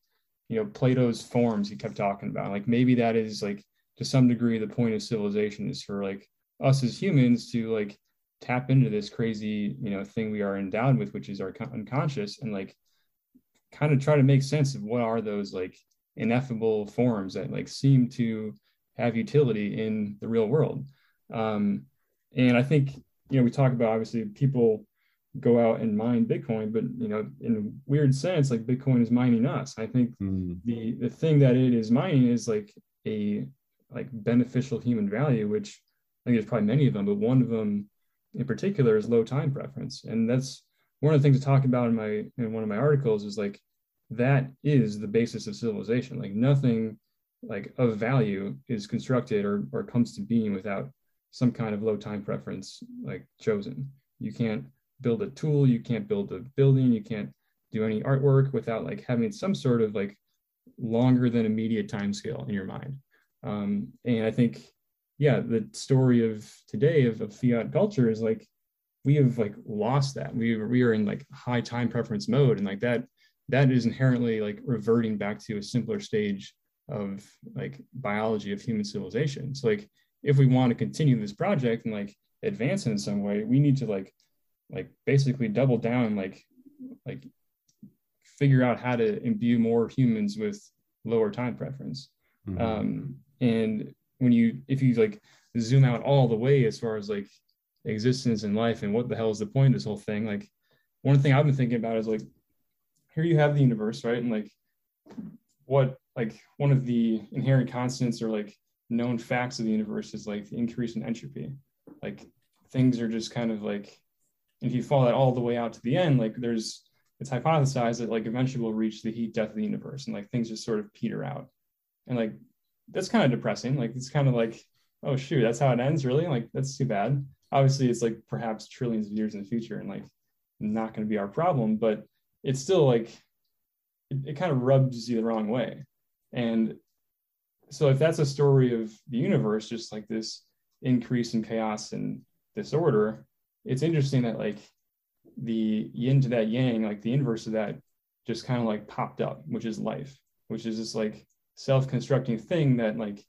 you know plato's forms he kept talking about. Like maybe that is like to some degree the point of civilization is for like us as humans to like tap into this crazy you know thing we are endowed with which is our unconscious and like kind of try to make sense of what are those like ineffable forms that like seem to have utility in the real world um, and i think you know we talk about obviously people go out and mine bitcoin but you know in a weird sense like bitcoin is mining us i think mm. the the thing that it is mining is like a like beneficial human value which i think there's probably many of them but one of them in particular is low time preference. And that's one of the things to talk about in my in one of my articles is like that is the basis of civilization. Like nothing like of value is constructed or, or comes to being without some kind of low time preference like chosen. You can't build a tool you can't build a building you can't do any artwork without like having some sort of like longer than immediate time scale in your mind um, and i think yeah the story of today of, of fiat culture is like we have like lost that we, we are in like high time preference mode and like that that is inherently like reverting back to a simpler stage of like biology of human civilization. So like if we want to continue this project and like advance in some way, we need to like like basically double down like like figure out how to imbue more humans with lower time preference. Mm-hmm. Um, and when you if you like zoom out all the way as far as like existence and life and what the hell is the point of this whole thing, like one thing I've been thinking about is like here you have the universe, right? And like what like one of the inherent constants or like known facts of the universe is like the increase in entropy. Like things are just kind of like if you follow that all the way out to the end, like there's it's hypothesized that like eventually we'll reach the heat death of the universe and like things just sort of peter out. And like that's kind of depressing. Like it's kind of like, oh shoot, that's how it ends, really? Like that's too bad. Obviously, it's like perhaps trillions of years in the future and like not going to be our problem, but it's still like it, it kind of rubs you the wrong way. And so if that's a story of the universe, just like this increase in chaos and disorder, it's interesting that like the yin to that yang, like the inverse of that, just kind of like popped up, which is life, which is just like self-constructing thing that like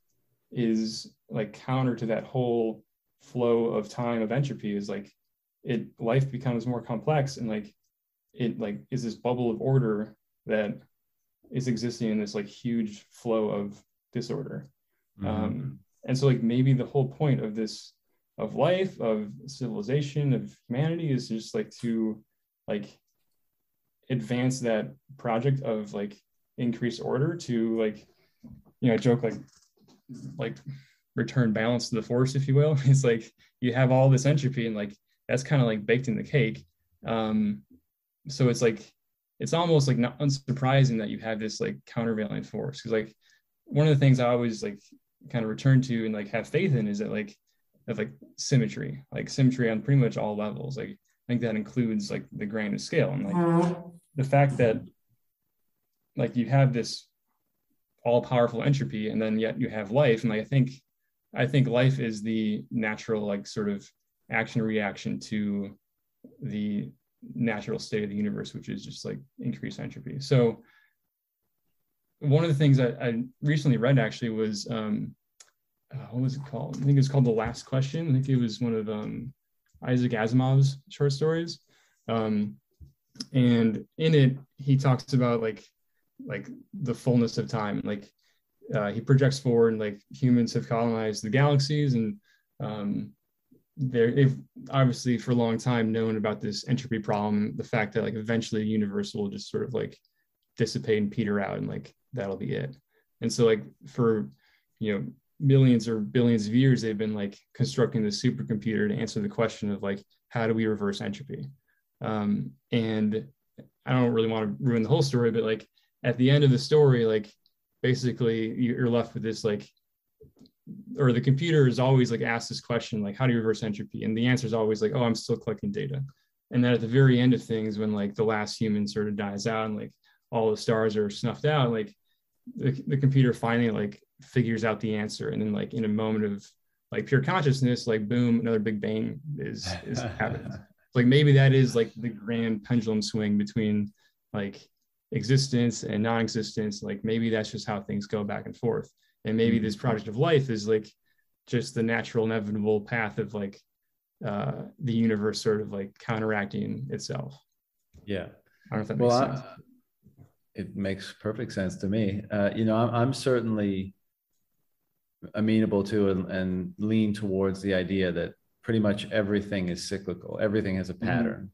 is like counter to that whole flow of time of entropy is like it life becomes more complex and like it like is this bubble of order that is existing in this like huge flow of disorder mm-hmm. um, and so like maybe the whole point of this of life of civilization of humanity is just like to like advance that project of like increased order to like you know joke like like return balance to the force if you will. (laughs) It's like you have all this entropy and like that's kind of like baked in the cake. Um so it's like it's almost like not unsurprising that you have this like countervailing force. Because like one of the things i always like kind of return to and like have faith in is that like of like symmetry like symmetry on pretty much all levels. Like i think that includes like the grand scale. And like the fact that like you have this all powerful entropy and then yet you have life and like i think i think life is the natural like sort of action reaction to the natural state of the universe, which is just like increased entropy. So one of the things that I recently read actually was um, uh, what was it called? I think it's called The Last Question. I think it was one of um, Isaac Asimov's short stories. Um, and in it he talks about like like the fullness of time like uh, he projects forward like humans have colonized the galaxies and um, they've obviously for a long time known about this entropy problem the fact that like eventually the universe will just sort of like dissipate and peter out and like that'll be it. And so like for you know millions or billions of years they've been like constructing this supercomputer to answer the question of like how do we reverse entropy? Um, and i don't really want to ruin the whole story but like at the end of the story like basically you're left with this like or the computer is always like asked this question like how do you reverse entropy? And the answer is always like oh i'm still collecting data. And then at the very end of things when like the last human sort of dies out and like all the stars are snuffed out like the, the computer finally like figures out the answer. And then like in a moment of like pure consciousness like boom another big bang is is (laughs) happens like maybe that is like the grand pendulum swing between like existence and non-existence like maybe that's just how things go back and forth and maybe this mm-hmm. project of life is like just the natural inevitable path of like uh the universe sort of like counteracting itself yeah i don't know if that well, makes sense I, it makes perfect sense to me uh you know i'm, I'm certainly amenable to and, and, lean towards the idea that pretty much everything is cyclical everything has a mm-hmm. pattern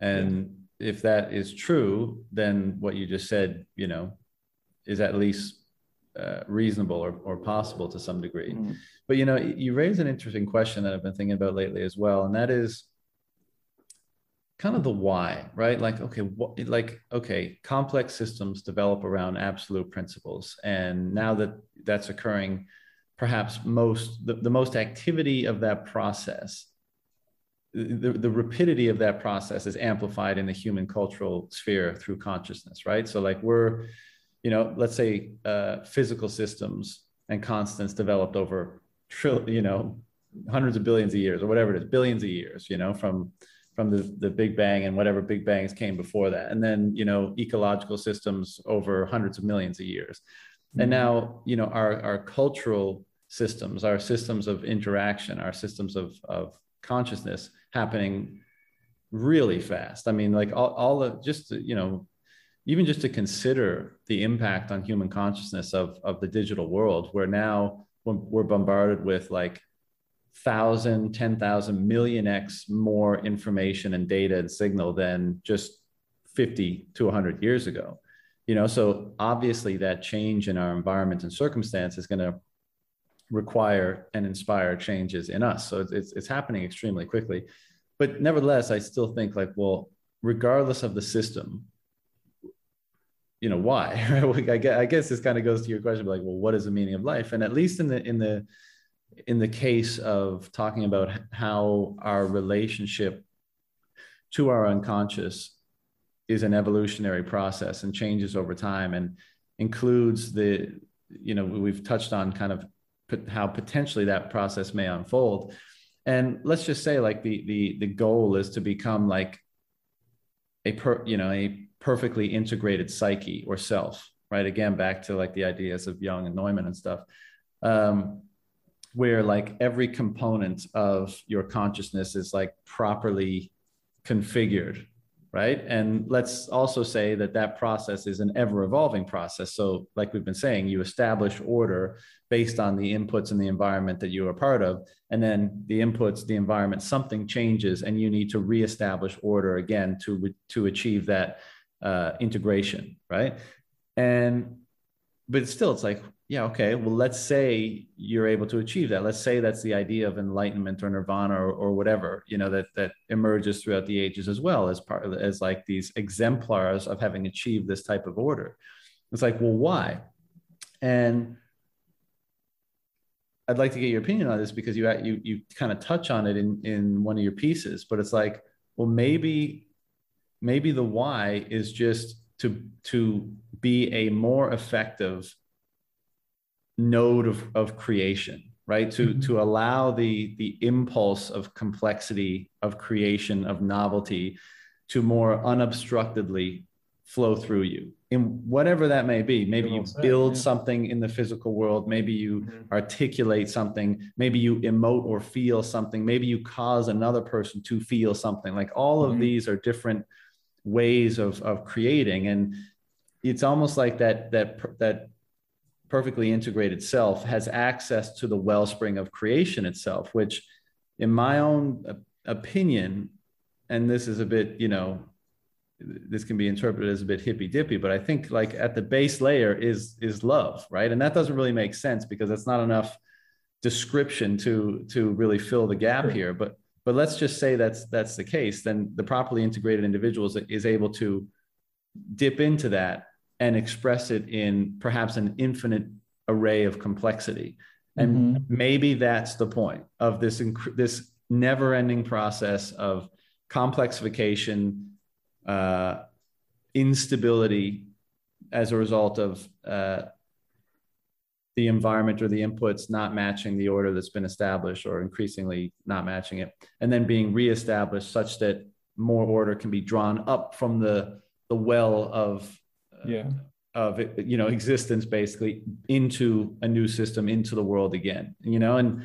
mm-hmm. and yeah. If that is true then what you just said you know is at least uh, reasonable or, or possible to some degree. Mm. But you know, you raise an interesting question that I've been thinking about lately as well, and that is kind of the why, right? Like, okay, what, like, okay, complex systems develop around absolute principles, and now that that's occurring, perhaps most the, the most activity of that process. The, the rapidity of that process is amplified in the human cultural sphere through consciousness, right? So, like, we're you know, let's say uh, physical systems and constants developed over, trill, you know, hundreds of billions of years or whatever it is, billions of years, you know, from from the, the Big Bang and whatever Big Bangs came before that. And then, you know, ecological systems over hundreds of millions of years. Mm-hmm. And now, you know, our, our cultural systems, our systems of interaction, our systems of, of consciousness happening really fast. I mean, like all, all the just, you know, even just to consider the impact on human consciousness of, of the digital world, where now we're bombarded with like thousand, 10,000 million X more information and data and signal than just 50 to 100 years ago. You know, so obviously that change in our environment and circumstance is going to require and inspire changes in us. So it's, it's happening extremely quickly. But nevertheless, I still think like, well, regardless of the system, you know why (laughs) I guess this kind of goes to your question like well what is the meaning of life and at least in the in the in the case of talking about how our relationship to our unconscious is an evolutionary process and changes over time and includes the you know we've touched on kind of how potentially that process may unfold and let's just say like the the the goal is to become like a per you know a perfectly integrated psyche or self, right? Again, back to like the ideas of Jung and Neumann and stuff, um, where like every component of your consciousness is like properly configured, right? And let's also say that that process is an ever evolving process. So, like we've been saying, you establish order based on the inputs and the environment that you are part of. And then the inputs, the environment, something changes, and you need to reestablish order again to, to achieve that uh, integration, right? And but still, it's like, yeah, okay. Well, let's say you're able to achieve that. Let's say that's the idea of enlightenment or nirvana or, or whatever, you know, that that emerges throughout the ages as well as part of, as like these exemplars of having achieved this type of order. It's like, well, why? And I'd like to get your opinion on this because you you you kind of touch on it in in one of your pieces, but it's like, well, maybe maybe the why is just to to be a more effective node of, of creation right to mm-hmm. to allow the the impulse of complexity of creation of novelty to more unobstructedly flow through you in whatever that may be maybe you build something in the physical world maybe you mm-hmm. articulate something maybe you emote or feel something maybe you cause another person to feel something like all of mm-hmm. these are different ways of of creating and it's almost like that that that perfectly integrated self has access to the wellspring of creation itself which in my own opinion and this is a bit you know this can be interpreted as a bit hippy dippy but i think like at the base layer is is love right? And that doesn't really make sense because that's not enough description to to really fill the gap here. But but let's just say that's that's the case then the properly integrated individual is is able to dip into that and express it in perhaps an infinite array of complexity and mm-hmm. maybe that's the point of this inc- this never ending process of complexification uh, instability as a result of uh, the environment or the inputs not matching the order that's been established or increasingly not matching it and then being reestablished such that more order can be drawn up from the the well of yeah of you know existence basically into a new system into the world again you know and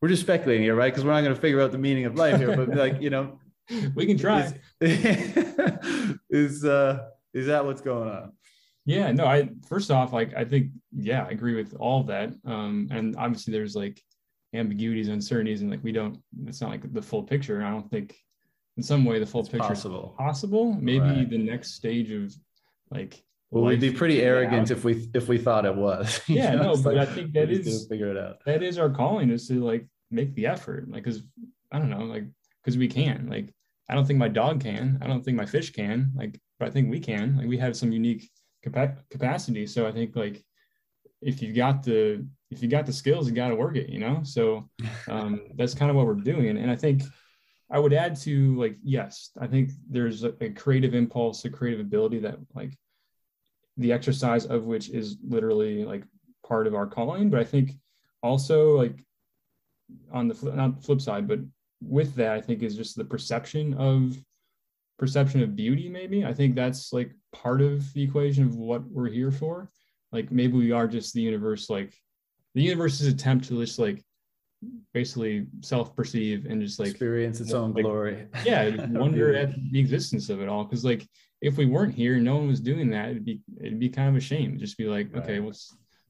we're just speculating here right because we're not going to figure out the meaning of life here but like you know (laughs) we can try is, (laughs) is uh is that what's going on yeah, no, I first off, like I think, yeah, I agree with all of that. Um, and obviously there's like ambiguities, uncertainties, and like we don't it's not like the full picture. I don't think in some way the full it's picture possible. is possible. Maybe right. the next stage of like well, we'd be pretty arrogant if we if we thought it was. (laughs) Yeah, know? no, but like, I think that is figure it out. That is our calling is to like make the effort. Like, cause I don't know, like because we can. Like, I don't think my dog can. I don't think my fish can. Like, but I think we can. Like, we have some unique capacity. So I think like if you got the if you got the skills, you got to work it. You know. So um, (laughs) that's kind of what we're doing. And I think I would add to like yes, I think there's a, a creative impulse, a creative ability that like the exercise of which is literally like part of our calling. But I think also like on the flip, not flip side, but with that, I think is just the perception of perception of beauty maybe i think that's like part of the equation of what we're here for like maybe we are just the universe like the universe's attempt to just like basically self-perceive and just like experience its own like, glory. yeah (laughs) wonder at the existence of it all. Because like if we weren't here no one was doing that it'd be it'd be kind of a shame It'd just be like right. okay well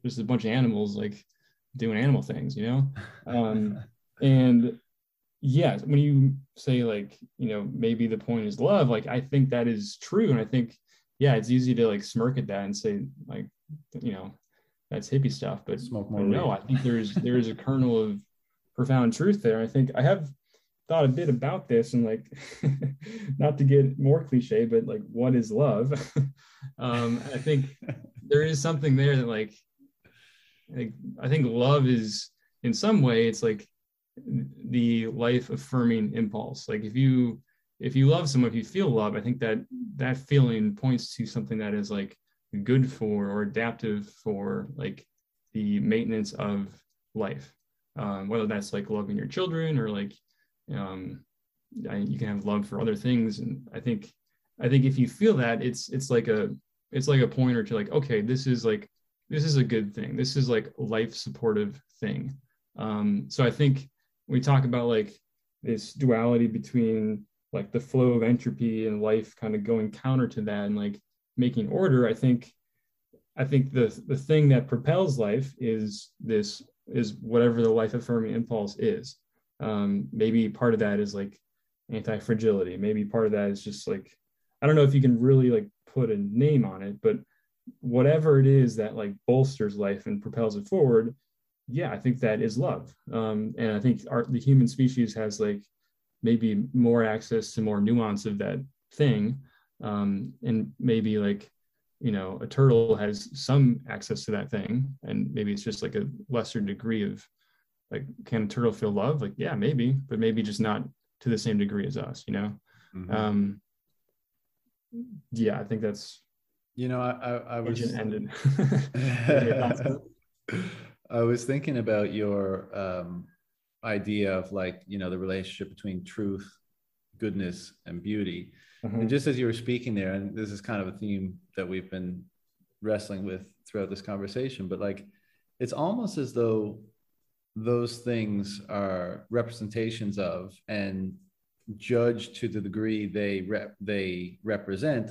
there's a bunch of animals like doing animal things you know? (laughs) Um and yes when you say like you know maybe the point is love like i think that is true. And i think yeah it's easy to like smirk at that and say like you know that's hippie stuff but, Smoke more but no i think there's there is a kernel of profound truth there. I think i have thought a bit about this and like (laughs) not to get more cliche but like what is love? (laughs) Um i think (laughs) there is something there that like like i think love is in some way it's like the life affirming impulse. Like if you if you love someone if you feel love i think that that feeling points to something that is like good for or adaptive for like the maintenance of life um, whether that's like loving your children or like um, you can have love for other things. And i think i think if you feel that it's it's like a it's like a pointer to like okay this is like this is a good thing. This is like life supportive thing. Um, so i think we talk about like this duality between like the flow of entropy and life kind of going counter to that and like making order. I think i think the the thing that propels life is this is whatever the life affirming impulse is um, maybe part of that is like anti-fragility maybe part of that is just like i don't know if you can really like put a name on it but whatever it is that like bolsters life and propels it forward yeah, I think that is love. Um, and I think our, the human species has like maybe more access to more nuance of that thing. Um, and maybe like, you know, a turtle has some access to that thing. And maybe it's just like a lesser degree of like, can a turtle feel love? Like, yeah, maybe, but maybe just not to the same degree as us, you know? Mm-hmm. Um, yeah, I think that's, you know, I, I, I was ended. (laughs) I was thinking about your um, idea of like, you know, the relationship between truth, goodness, and beauty. Mm-hmm. And just as you were speaking there, and this is kind of a theme that we've been wrestling with throughout this conversation, but like, it's almost as though those things are representations of and judged to the degree they rep, they represent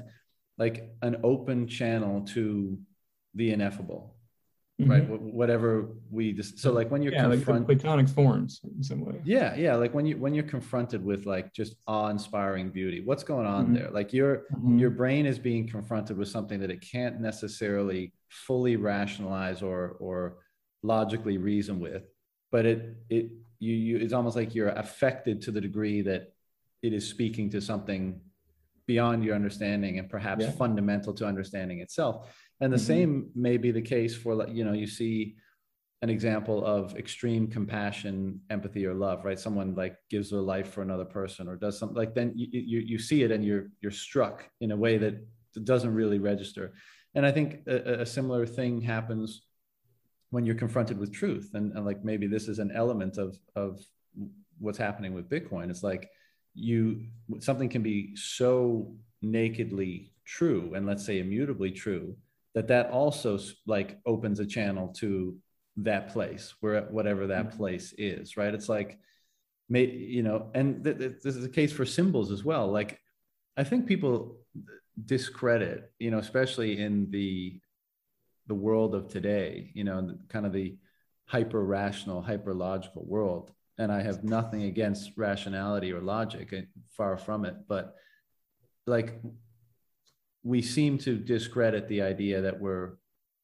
like an open channel to the ineffable mm-hmm. right whatever we just so like when you're yeah, confront- like platonic forms in some way yeah yeah like when you when you're confronted with like just awe-inspiring beauty what's going on mm-hmm. there like your mm-hmm. your brain is being confronted with something that it can't necessarily fully rationalize or or logically reason with but it it you, you it's almost like you're affected to the degree that it is speaking to something beyond your understanding and perhaps yeah. fundamental to understanding itself and the mm-hmm. same may be the case for you know you see an example of extreme compassion empathy or love right? Someone like gives their life for another person or does something like then you, you, you see it and you're you're struck in a way that doesn't really register. And i think a, a similar thing happens when you're confronted with truth and, and like maybe this is an element of of what's happening with bitcoin. It's like you something can be so nakedly true and let's say immutably true that that also like opens a channel to that place where whatever that mm-hmm. place is right? It's like you know and th- th- this is a case for symbols as well. Like i think people discredit you know especially in the the world of today you know kind of the hyper rational hyper logical world. And i have nothing against rationality or logic eh, far from it. But like we seem to discredit the idea that we're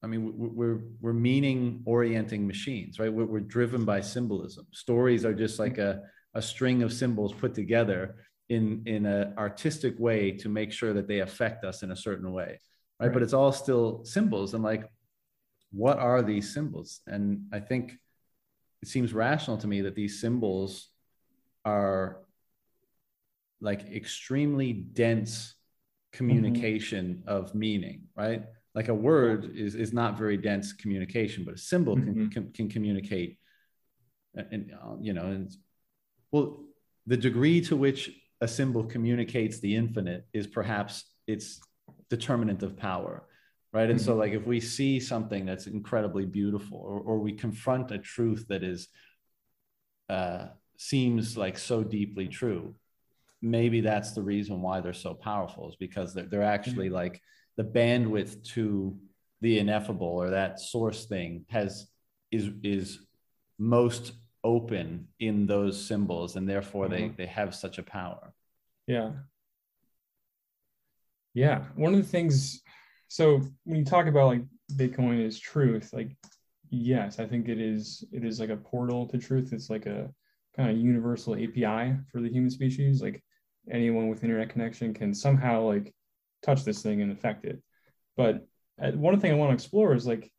i mean we're we're meaning orienting machines right? We're, we're driven by symbolism. Stories are just like a, a string of symbols put together in in an artistic way to make sure that they affect us in a certain way right? right. But it's all still symbols. And like what are these symbols? And i think it seems rational to me that these symbols are like extremely dense communication mm-hmm. of meaning, right? Like a word is, is not very dense communication, but a symbol can, mm-hmm. can, can, communicate. And, uh, you know, and well, the degree to which a symbol communicates the infinite is perhaps its determinant of power right and mm-hmm. so like if we see something that's incredibly beautiful or, or we confront a truth that is uh, seems like so deeply true maybe that's the reason why they're so powerful is because they're, they're actually mm-hmm. like the bandwidth to the ineffable or that source thing has is is most open in those symbols and therefore mm-hmm. they they have such a power. Yeah. Yeah. One of the things so when you talk about like bitcoin is truth like yes i think it is it is like a portal to truth. It's like a kind of universal api for the human species. Like anyone with internet connection can somehow like touch this thing and affect it. But uh, one thing I want to explore is like,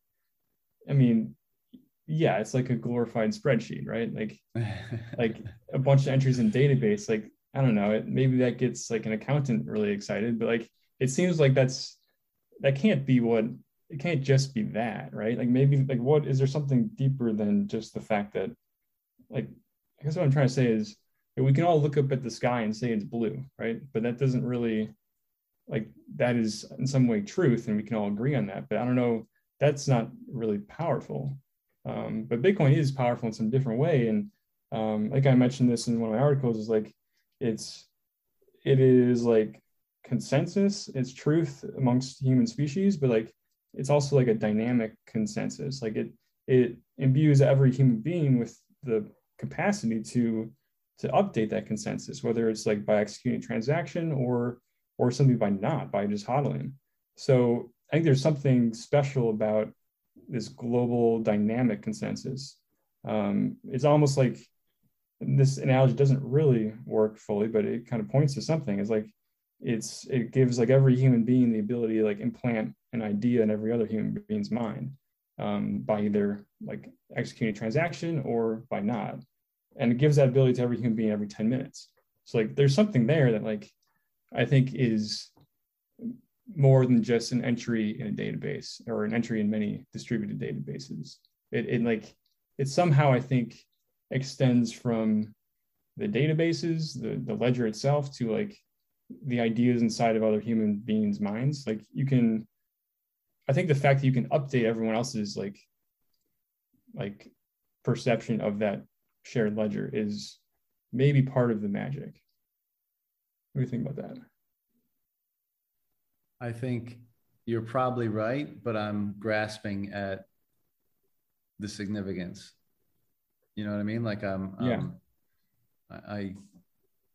I mean, yeah, it's like a glorified spreadsheet, right? Like, (laughs) like a bunch of entries in database. Like, I don't know, it, maybe that gets like an accountant really excited, but like, it seems like that's that can't be what it can't just be that, right? Like maybe like what is there something deeper than just the fact that, like, I guess what I'm trying to say is we can all look up at the sky and say it's blue, right? But that doesn't really like that is in some way truth, and we can all agree on that. But I don't know, that's not really powerful. Um, but Bitcoin is powerful in some different way, and um, like I mentioned this in one of my articles, is like it's it is like consensus, it's truth amongst human species, but like it's also like a dynamic consensus. Like it it imbues every human being with the capacity to to update that consensus, whether it's like by executing a transaction or or simply by not, by just hodling. So I think there's something special about this global dynamic consensus. Um, it's almost like this analogy doesn't really work fully, but it kind of points to something. It's like it's it gives like every human being the ability to like implant an idea in every other human being's mind um, by either like executing a transaction or by not and it gives that ability to every human being every 10 minutes. So like there's something there that like i think is more than just an entry in a database or an entry in many distributed databases. It, it like it somehow i think extends from the databases the, the ledger itself to like the ideas inside of other human beings minds. Like you can i think the fact that you can update everyone else's like like perception of that shared ledger is maybe part of the magic. What do you think about that? I think you're probably right, but I'm grasping at the significance. You know what I mean? Like I'm, yeah. Um, I, I,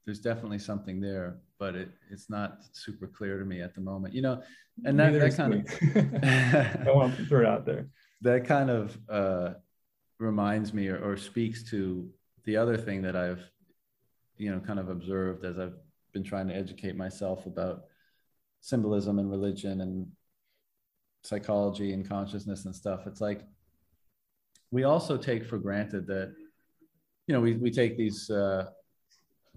there's definitely something there, but it, it's not super clear to me at the moment. You know, and that, that kind of (laughs) I want to throw it out there. (laughs) That kind of uh, reminds me or, or speaks to the other thing that I've, you know, kind of observed as I've been trying to educate myself about symbolism and religion and psychology and consciousness and stuff. It's like we also take for granted that, you know, we, we take these uh,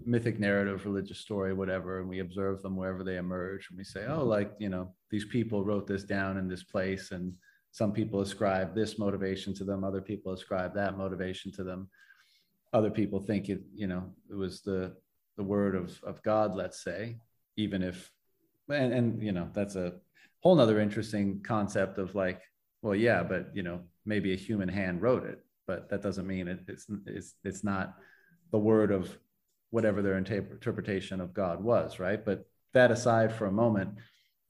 mythic narrative, religious story, whatever, and we observe them wherever they emerge. And we say, oh, like, you know, these people wrote this down in this place. And some people ascribe this motivation to them, other people ascribe that motivation to them. Other people think it, you know, it was the the word of, of God, let's say, even if and, and you know, that's a whole nother interesting concept of like, well, yeah, but you know, maybe a human hand wrote it, but that doesn't mean it, it's it's it's not the word of whatever their interpretation of God was, right? But that aside for a moment,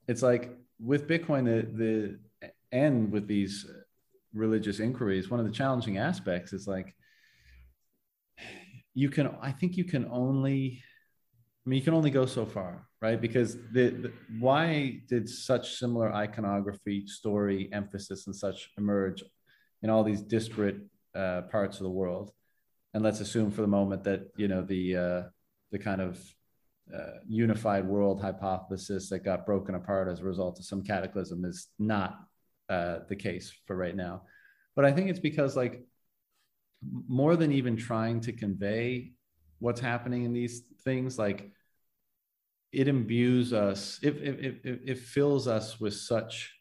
it's like with Bitcoin, the the and with these religious inquiries, one of the challenging aspects is like you can I think you can only I mean you can only go so far, right? Because the, the, why did such similar iconography, story, emphasis, and such emerge in all these disparate uh, parts of the world? And let's assume for the moment that you know the uh, the kind of uh, unified world hypothesis that got broken apart as a result of some cataclysm is not uh, the case for right now. But I think it's because like more than even trying to convey what's happening in these things, like it imbues us, it, it, it, it fills us with such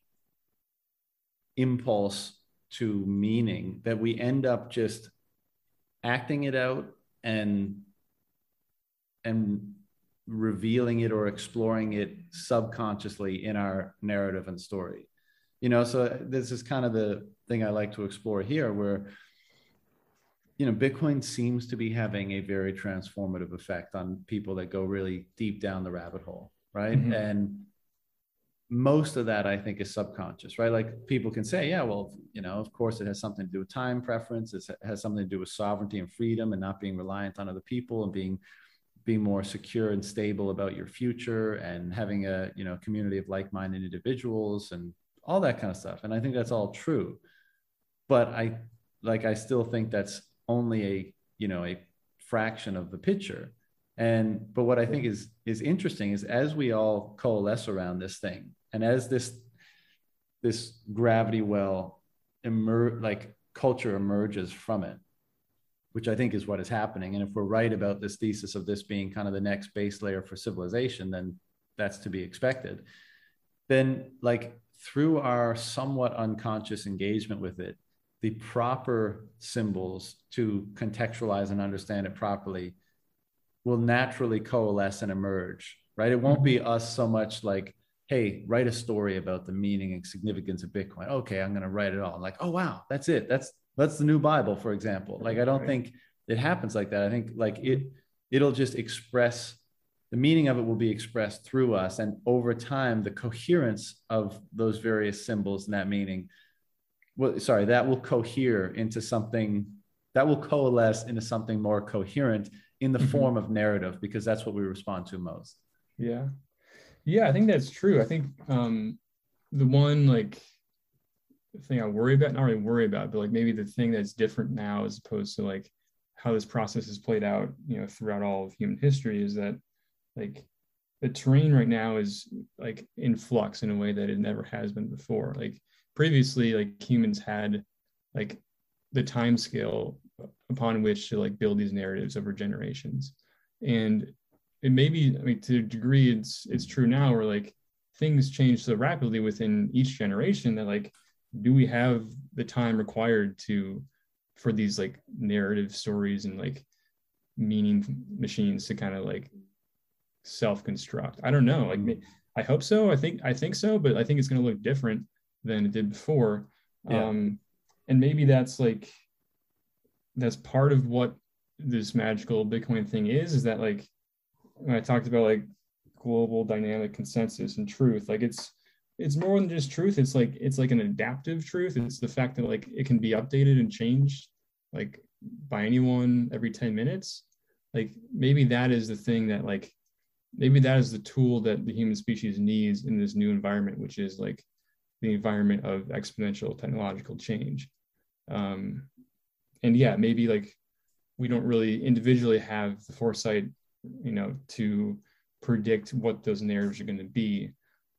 impulse to meaning that we end up just acting it out and and revealing it or exploring it subconsciously in our narrative and story you know so this is kind of the thing i like to explore here where you know, Bitcoin seems to be having a very transformative effect on people that go really deep down the rabbit hole, right? Mm-hmm. And most of that I think is subconscious, right? Like people can say, yeah, well, you know, of course it has something to do with time preference. It has something to do with sovereignty and freedom and not being reliant on other people and being being more secure and stable about your future and having a you know community of like-minded individuals and all that kind of stuff. And I think that's all true. But I like I still think that's only a you know a fraction of the picture and but what i think is is interesting is as we all coalesce around this thing and as this this gravity well emerge like culture emerges from it which i think is what is happening and if we're right about this thesis of this being kind of the next base layer for civilization then that's to be expected then like through our somewhat unconscious engagement with it the proper symbols to contextualize and understand it properly will naturally coalesce and emerge, right? It won't be us so much like, hey, write a story about the meaning and significance of Bitcoin. Okay, I'm going to write it all. Like, oh wow, that's it. That's that's the new Bible, for example. Like, I don't think it happens like that. I think like it it'll just express the meaning of it will be expressed through us, and over time, the coherence of those various symbols and that meaning well, sorry, that will cohere into something that will coalesce into something more coherent in the mm-hmm. form of narrative because that's what we respond to most. Yeah. Yeah, I think that's true. I think um the one like thing I worry about, not really worry about, but like maybe the thing that's different now as opposed to like how this process has played out, you know, throughout all of human history is that like the terrain right now is like in flux in a way that it never has been before. Like previously like humans had like the time scale upon which to like build these narratives over generations and it may be i mean to a degree it's it's true now where like things change so rapidly within each generation that like do we have the time required to for these like narrative stories and like meaning machines to kind of like self-construct i don't know like i hope so i think i think so but i think it's going to look different than it did before. Yeah. Um, and maybe that's like that's part of what this magical Bitcoin thing is, is that like when I talked about like global dynamic consensus and truth like it's it's more than just truth it's like it's like an adaptive truth it's the fact that like it can be updated and changed like by anyone every 10 minutes like maybe that is the thing that like maybe that is the tool that the human species needs in this new environment which is like the environment of exponential technological change um and yeah maybe like we don't really individually have the foresight you know to predict what those narratives are going to be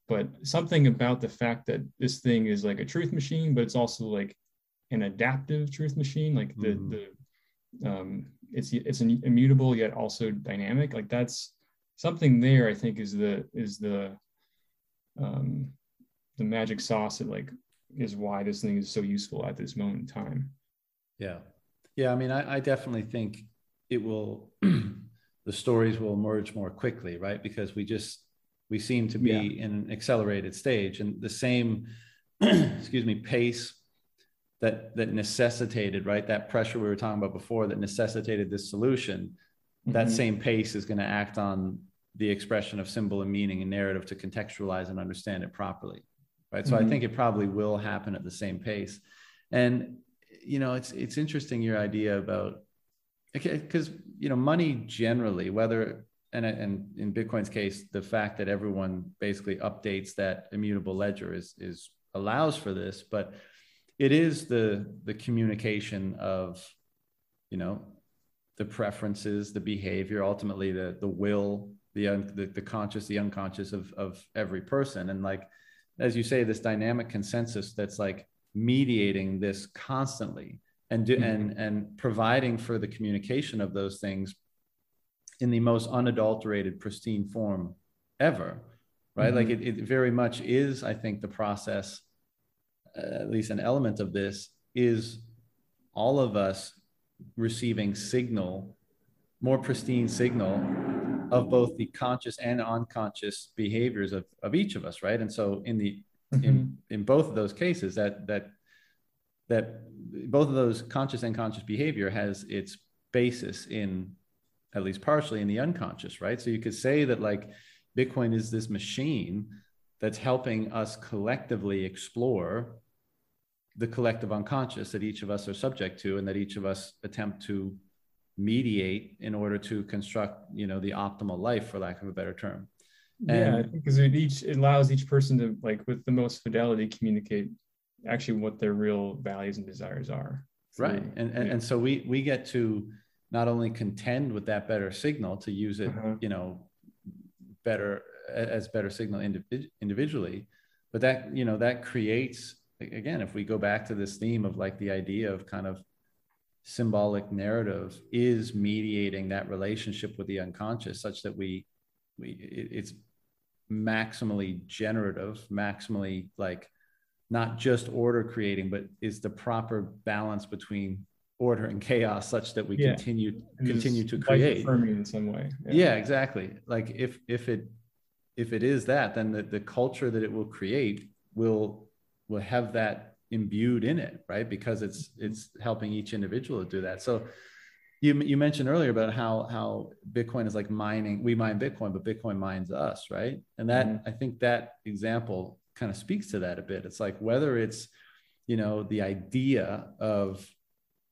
but something about the fact that this thing is like a truth machine but it's also like an adaptive truth machine like the mm-hmm. the um it's it's an immutable yet also dynamic like that's something there i think is the is the um the magic sauce that like is why this thing is so useful at this moment in time. Yeah. Yeah i mean i, I definitely think it will (clears throat) the stories will emerge more quickly right? Because we just we seem to be yeah. in an accelerated stage and the same (clears throat) excuse me pace that that necessitated right that pressure we were talking about before that necessitated this solution mm-hmm. that same pace is going to act on the expression of symbol and meaning and narrative to contextualize and understand it properly right so mm-hmm. i think it probably will happen at the same pace and you know it's it's interesting your idea about because you know money generally whether and, and in bitcoin's case the fact that everyone basically updates that immutable ledger is is allows for this but it is the the communication of you know the preferences the behavior ultimately the the will the un, the, the conscious the unconscious of of every person and like as you say this dynamic consensus that's like mediating this constantly and do, mm-hmm. and and providing for the communication of those things in the most unadulterated pristine form ever right mm-hmm. like it, it very much is i think the process uh, at least an element of this is all of us receiving signal more pristine signal of both the conscious and unconscious behaviors of, of each of us right and so in the mm-hmm. in in both of those cases that that that both of those conscious and conscious behavior has its basis in at least partially in the unconscious right so you could say that like bitcoin is this machine that's helping us collectively explore the collective unconscious that each of us are subject to and that each of us attempt to mediate in order to construct you know the optimal life for lack of a better term. And, yeah because it each it allows each person to like with the most fidelity communicate actually what their real values and desires are. Right. And, and and so we we get to not only contend with that better signal to use it uh-huh. you know better as better signal individ- individually but that you know that creates again, if we go back to this theme of like the idea of kind of symbolic narrative is mediating that relationship with the unconscious such that we we it, it's maximally generative maximally like not just order creating but is the proper balance between order and chaos such that we yeah. continue and continue to create in some way yeah. yeah. exactly like if if it if it is that then the, the culture that it will create will will have that imbued in it, right? Because it's it's helping each individual to do that. So you you mentioned earlier about how how Bitcoin is like mining. We mine Bitcoin, but Bitcoin mines us, right? And that mm-hmm. I think that example kind of speaks to that a bit. It's like whether it's you know the idea of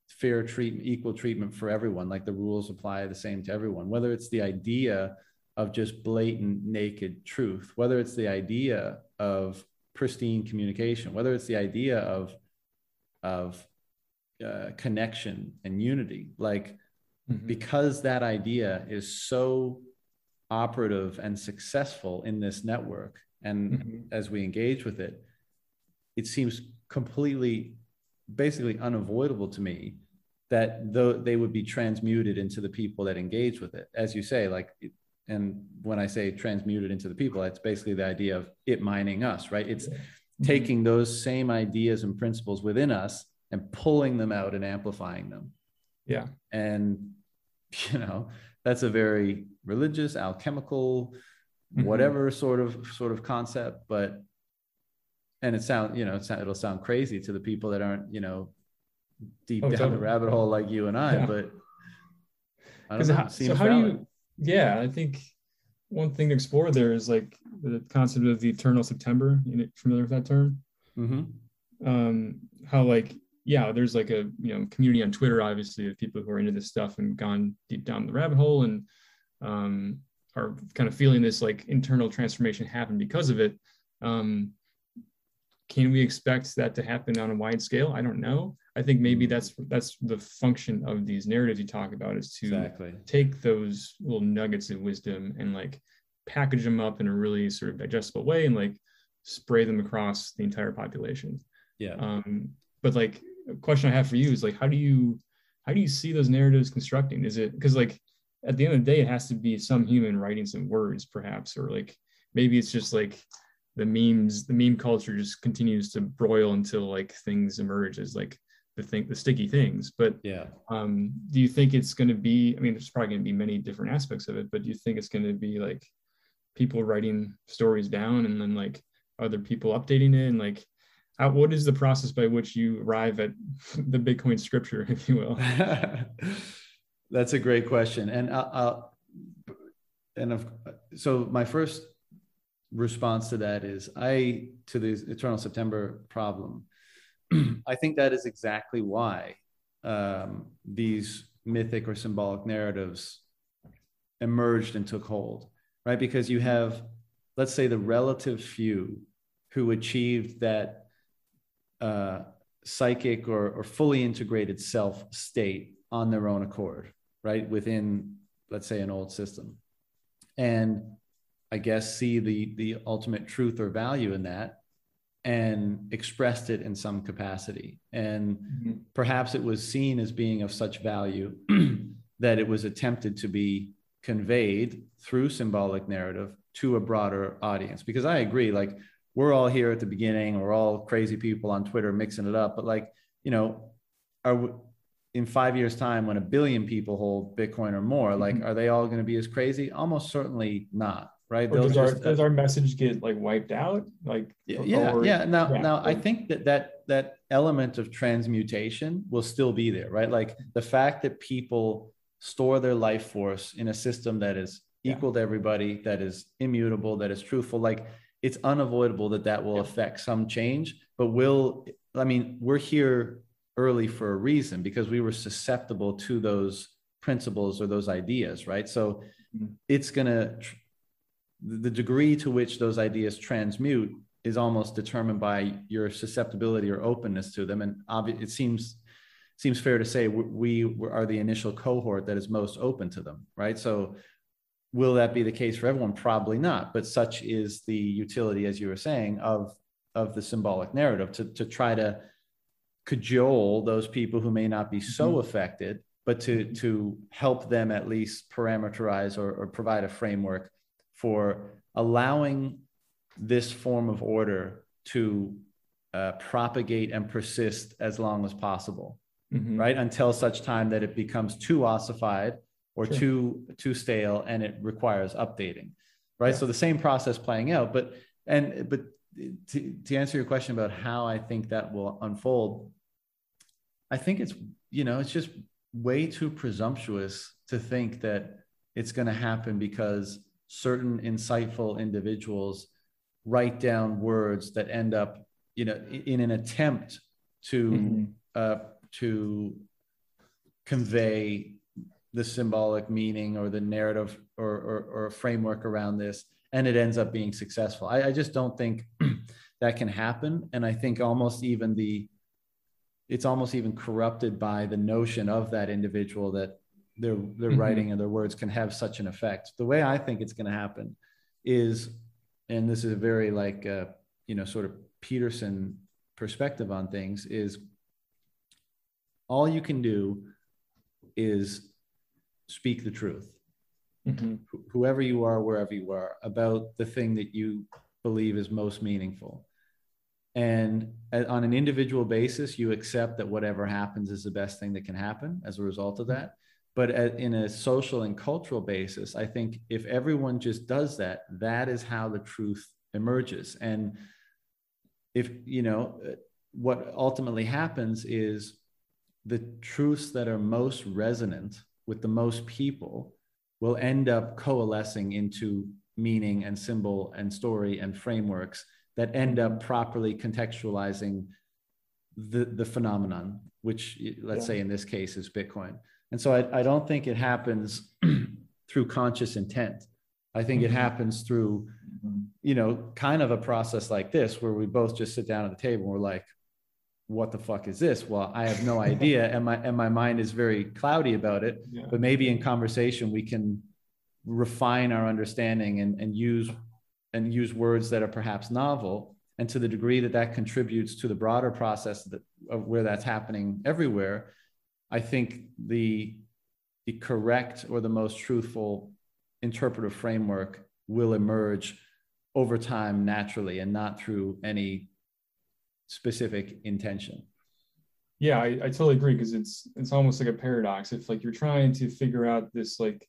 fair treatment, equal treatment for everyone, like the rules apply the same to everyone, whether it's the idea of just blatant naked truth, whether it's the idea of pristine communication, whether it's the idea of of uh, connection and unity, like mm-hmm. because that idea is so operative and successful in this network, and mm-hmm. as we engage with it, it seems completely, basically unavoidable to me that though they would be transmuted into the people that engage with it, as you say, like and when I say transmuted into the people, it's basically the idea of it mining us, right? It's mm-hmm. taking those same ideas and principles within us and pulling them out and amplifying them. Yeah. And, you know, that's a very religious, alchemical, mm-hmm. whatever sort of sort of concept, but and it sound you know it'll sound crazy to the people that aren't you know deep oh, down totally. the rabbit hole like you and I, yeah. but I don't know, how, so how do you yeah, I think one thing to explore there is like the concept of the eternal September. You know, familiar with that term? Mm-hmm. Um, how like yeah, there's like a you know community on Twitter, obviously, of people who are into this stuff and gone deep down the rabbit hole and um, are kind of feeling this like internal transformation happen because of it. Um, can we expect that to happen on a wide scale? I don't know. I think maybe mm-hmm. that's that's the function of these narratives you talk about is to exactly. take those little nuggets of wisdom and like package them up in a really sort of digestible way and like spray them across the entire population. Yeah. Um, but like a question I have for you is like, how do you how do you see those narratives constructing? Is it because like at the end of the day, it has to be some human writing some words, perhaps, or like maybe it's just like the memes, the meme culture just continues to broil until like things emerge as like the thing, the sticky things. But yeah, um, do you think it's going to be? I mean, there's probably going to be many different aspects of it, but do you think it's going to be like people writing stories down and then like other people updating it and like how, what is the process by which you arrive at (laughs) the Bitcoin scripture, (laughs) if you will? (laughs) That's a great question, and I'll, I'll and of, so my first response to that is I to the eternal September problem. (clears throat) I think that is exactly why um, these mythic or symbolic narratives emerged and took hold, right? Because you have, let's say, the relative few who achieved that uh, psychic or, or fully integrated self state on their own accord, right? Within, let's say, an old system. And I guess see the the ultimate truth or value in that and expressed it in some capacity. And mm-hmm. perhaps it was seen as being of such value (clears throat) that it was attempted to be conveyed through symbolic narrative to a broader audience. Because I agree, like we're all here at the beginning, we're all crazy people on Twitter mixing it up, but like, you know, are we, in five years' time when a billion people hold Bitcoin or more, like, mm-hmm. are they all going to be as crazy? Almost certainly not. Right. Does our, does our message get like wiped out? Like, yeah, or, yeah. Now, yeah. now I think that that, that element of transmutation will still be there, right? Like the fact that people store their life force in a system that is equal yeah. to everybody, that is immutable, that is truthful, like it's unavoidable that that will yeah. affect some change, but will, I mean, we're here early for a reason because we were susceptible to those principles or those ideas, right? So mm-hmm. it's going to, the degree to which those ideas transmute is almost determined by your susceptibility or openness to them. And obvi- it seems seems fair to say we, we are the initial cohort that is most open to them, right? So Will that be the case for everyone? Probably not. But such is the utility, as you were saying, of of the symbolic narrative to to try to cajole those people who may not be so mm-hmm. affected, but to to help them at least parameterize or, or provide a framework for allowing this form of order to uh, propagate and persist as long as possible, mm-hmm. right? Until such time that it becomes too ossified or sure. too too stale and it requires updating right yeah. so the same process playing out but and but to, to answer your question about how i think that will unfold i think it's you know it's just way too presumptuous to think that it's going to happen because certain insightful individuals write down words that end up you know in an attempt to mm-hmm. uh, to convey the symbolic meaning or the narrative or, or, or, a framework around this and it ends up being successful i, I just don't think (clears throat) that can happen and i think almost even the it's almost even corrupted by the notion of that individual that their their mm-hmm. writing and their words can have such an effect the way i think it's going to happen is and this is a very like uh, you know sort of peterson perspective on things is all you can do is speak the truth. Mm-hmm. Wh- whoever you are, wherever you are, about the thing that you believe is most meaningful. And on an individual basis, you accept that whatever happens is the best thing that can happen as a result of that. But in a social and cultural basis, I think if everyone just does that, that is how the truth emerges. And if, you know, what ultimately happens is the truths that are most resonant with the most people will end up coalescing into meaning and symbol and story and frameworks that end up properly contextualizing the the phenomenon which let's yeah. say in this case is bitcoin and so i, I don't think it happens (clears throat) through conscious intent i think mm-hmm. it happens through you know kind of a process like this where we both just sit down at the table and we're like what the fuck is this well i have no idea (laughs) and my and my mind is very cloudy about it yeah. but maybe in conversation we can refine our understanding and, and use and use words that are perhaps novel and to the degree that that contributes to the broader process that, of where that's happening everywhere i think the the correct or the most truthful interpretive framework will emerge over time naturally and not through any specific intention yeah i, I totally agree because it's it's almost like a paradox if like you're trying to figure out this like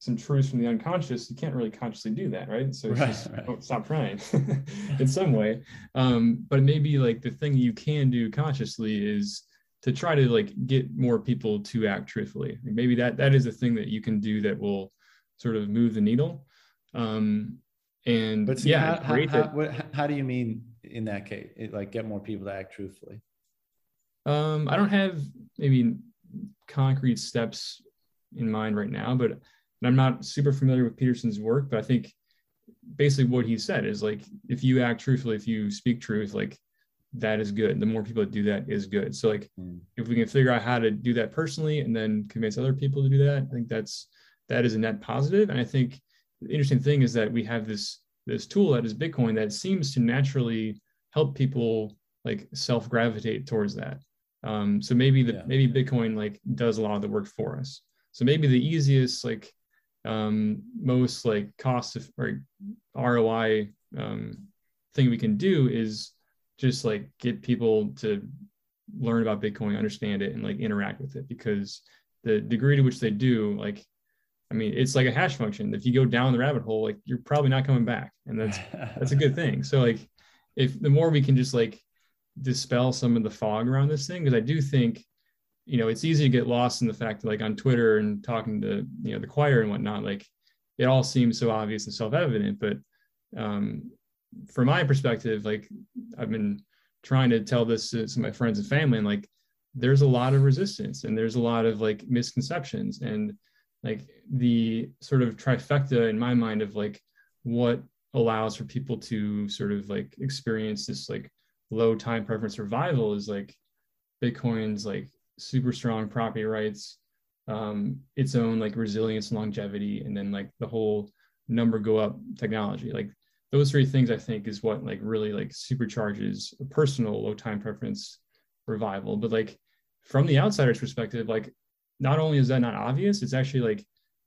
some truths from the unconscious, you can't really consciously do that, right? So right, just right. Oh, stop trying (laughs) in some way. Um, but maybe like the thing you can do consciously is to try to like get more people to act truthfully. Like maybe that that is a thing that you can do that will sort of move the needle. Um, and but see, yeah, how, how, how, what, how, do you mean in that case? It, like get more people to act truthfully? Um, I don't have maybe concrete steps in mind right now, but and I'm not super familiar with Peterson's work, but I think basically what he said is like if you act truthfully, if you speak truth, like that is good. The more people that do that is good. So like mm. if we can figure out how to do that personally and then convince other people to do that, I think that's that is a net positive. And I think the interesting thing is that we have this this tool that is Bitcoin that seems to naturally help people like self gravitate towards that. Um, so maybe the yeah. maybe Bitcoin like does a lot of the work for us. So maybe the easiest like um, most like cost of, or ROI um, thing we can do is just like get people to learn about Bitcoin, understand it, and like interact with it because the degree to which they do, like, I mean, it's like a hash function. If you go down the rabbit hole, like you're probably not coming back, and that's (laughs) that's a good thing. So like, if the more we can just like dispel some of the fog around this thing, because I do think you know, it's easy to get lost in the fact that like on Twitter and talking to, you know, the choir and whatnot, like it all seems so obvious and self-evident. But um, from my perspective, like I've been trying to tell this to, to my friends and family and like there's a lot of resistance and there's a lot of like misconceptions and like the sort of trifecta in my mind of like what allows for people to sort of like experience this like low time preference survival is like bitcoin's like super strong property rights, um, its own like resilience, and longevity, and then like the whole number go up technology. Like those three things, I think, is what like really like supercharges a personal low time preference revival. But like from the outsider's perspective, like not only is that not obvious, it's actually like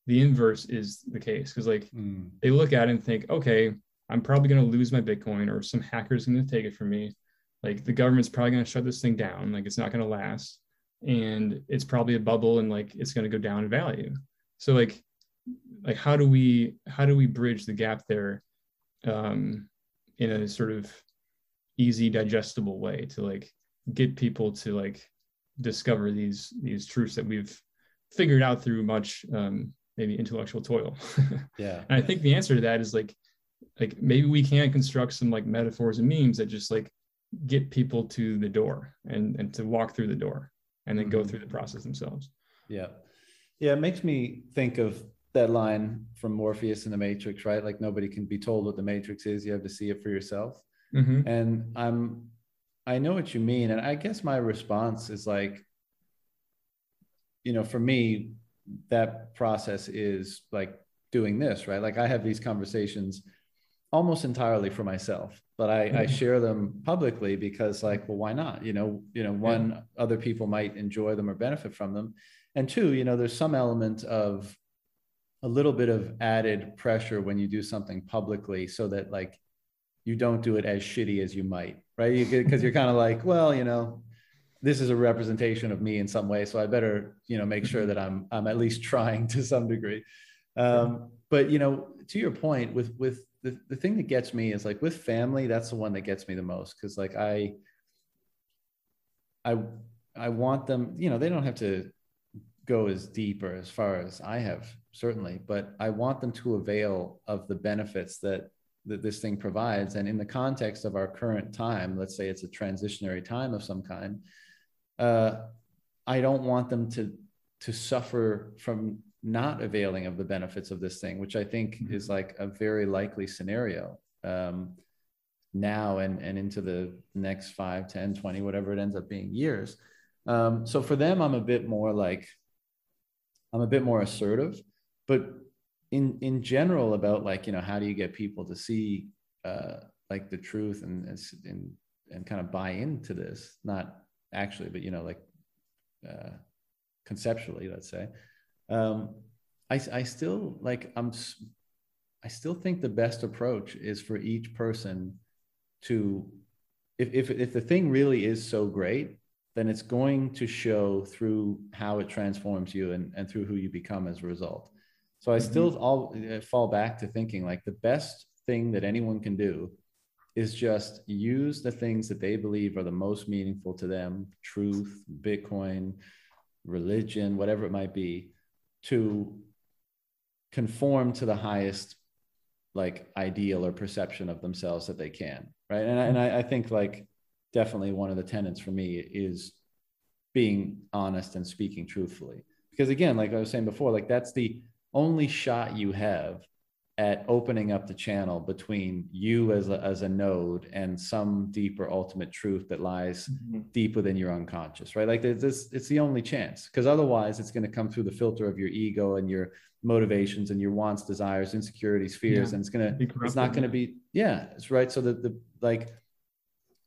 the inverse is the case because like mm. they look at it and think, okay, I'm probably going to lose my Bitcoin or some hacker's going to take it from me. Like the government's probably going to shut this thing down. Like it's not going to last and it's probably a bubble and like it's going to go down in value so like like how do we how do we bridge the gap there um in a sort of easy digestible way to like get people to like discover these these truths that we've figured out through much um maybe intellectual toil (laughs) yeah and i think the answer to that is like like maybe we can construct some like metaphors and memes that just like get people to the door and and to walk through the door and then mm-hmm. go through the process themselves. Yeah. Yeah. It makes me think of that line from Morpheus in the Matrix, right? Like nobody can be told what the Matrix is. You have to see it for yourself. Mm-hmm. And I'm, I know what you mean. And I guess my response is like, you know, for me, that process is like doing this, right? Like I have these conversations almost entirely for myself but I, I, mm-hmm. share them publicly because like well why not you know you know one yeah. other people might enjoy them or benefit from them and two you know there's some element of a little bit of added pressure when you do something publicly so that like you don't do it as shitty as you might right you because you're kind of like well you know this is a representation of me in some way so i better you know make sure mm-hmm. that i'm i'm at least (laughs) trying to some degree um, but you know to your point with with the, the thing that gets me is like with family that's the one that gets me the most because like i i i want them you know they don't have to go as deep or as far as i have certainly, but I want them to avail of the benefits that that this thing provides. And in the context of our current time, let's say it's a transitionary time of some kind, uh, I don't want them to to suffer from not availing of the benefits of this thing, which I think mm-hmm. is like a very likely scenario um, now and, and into the next 5, 10, 20, whatever it ends up being years. Um, so for them, I'm a bit more like, I'm a bit more assertive, but in, in general about like, you know, how do you get people to see uh, like the truth and, and, and kind of buy into this, not actually, but, you know, like uh, conceptually, let's say. Um, I, I still like I'm I still think the best approach is for each person to if, if if the thing really is so great then it's going to show through how it transforms you and, and through who you become as a result so i mm-hmm. still all uh, fall back to thinking like the best thing that anyone can do is just use the things that they believe are the most meaningful to them truth bitcoin religion whatever it might be to conform to the highest like ideal or perception of themselves that they can right and, I, and I, I think like definitely one of the tenets for me is being honest and speaking truthfully because again like i was saying before like that's the only shot you have at opening up the channel between you as a, as a node and some deeper ultimate truth that lies mm-hmm. deep within your unconscious right like this it's the only chance because otherwise it's going to come through the filter of your ego and your motivations and your wants desires insecurities fears yeah. and it's going to it's not going to be yeah it's right so that the like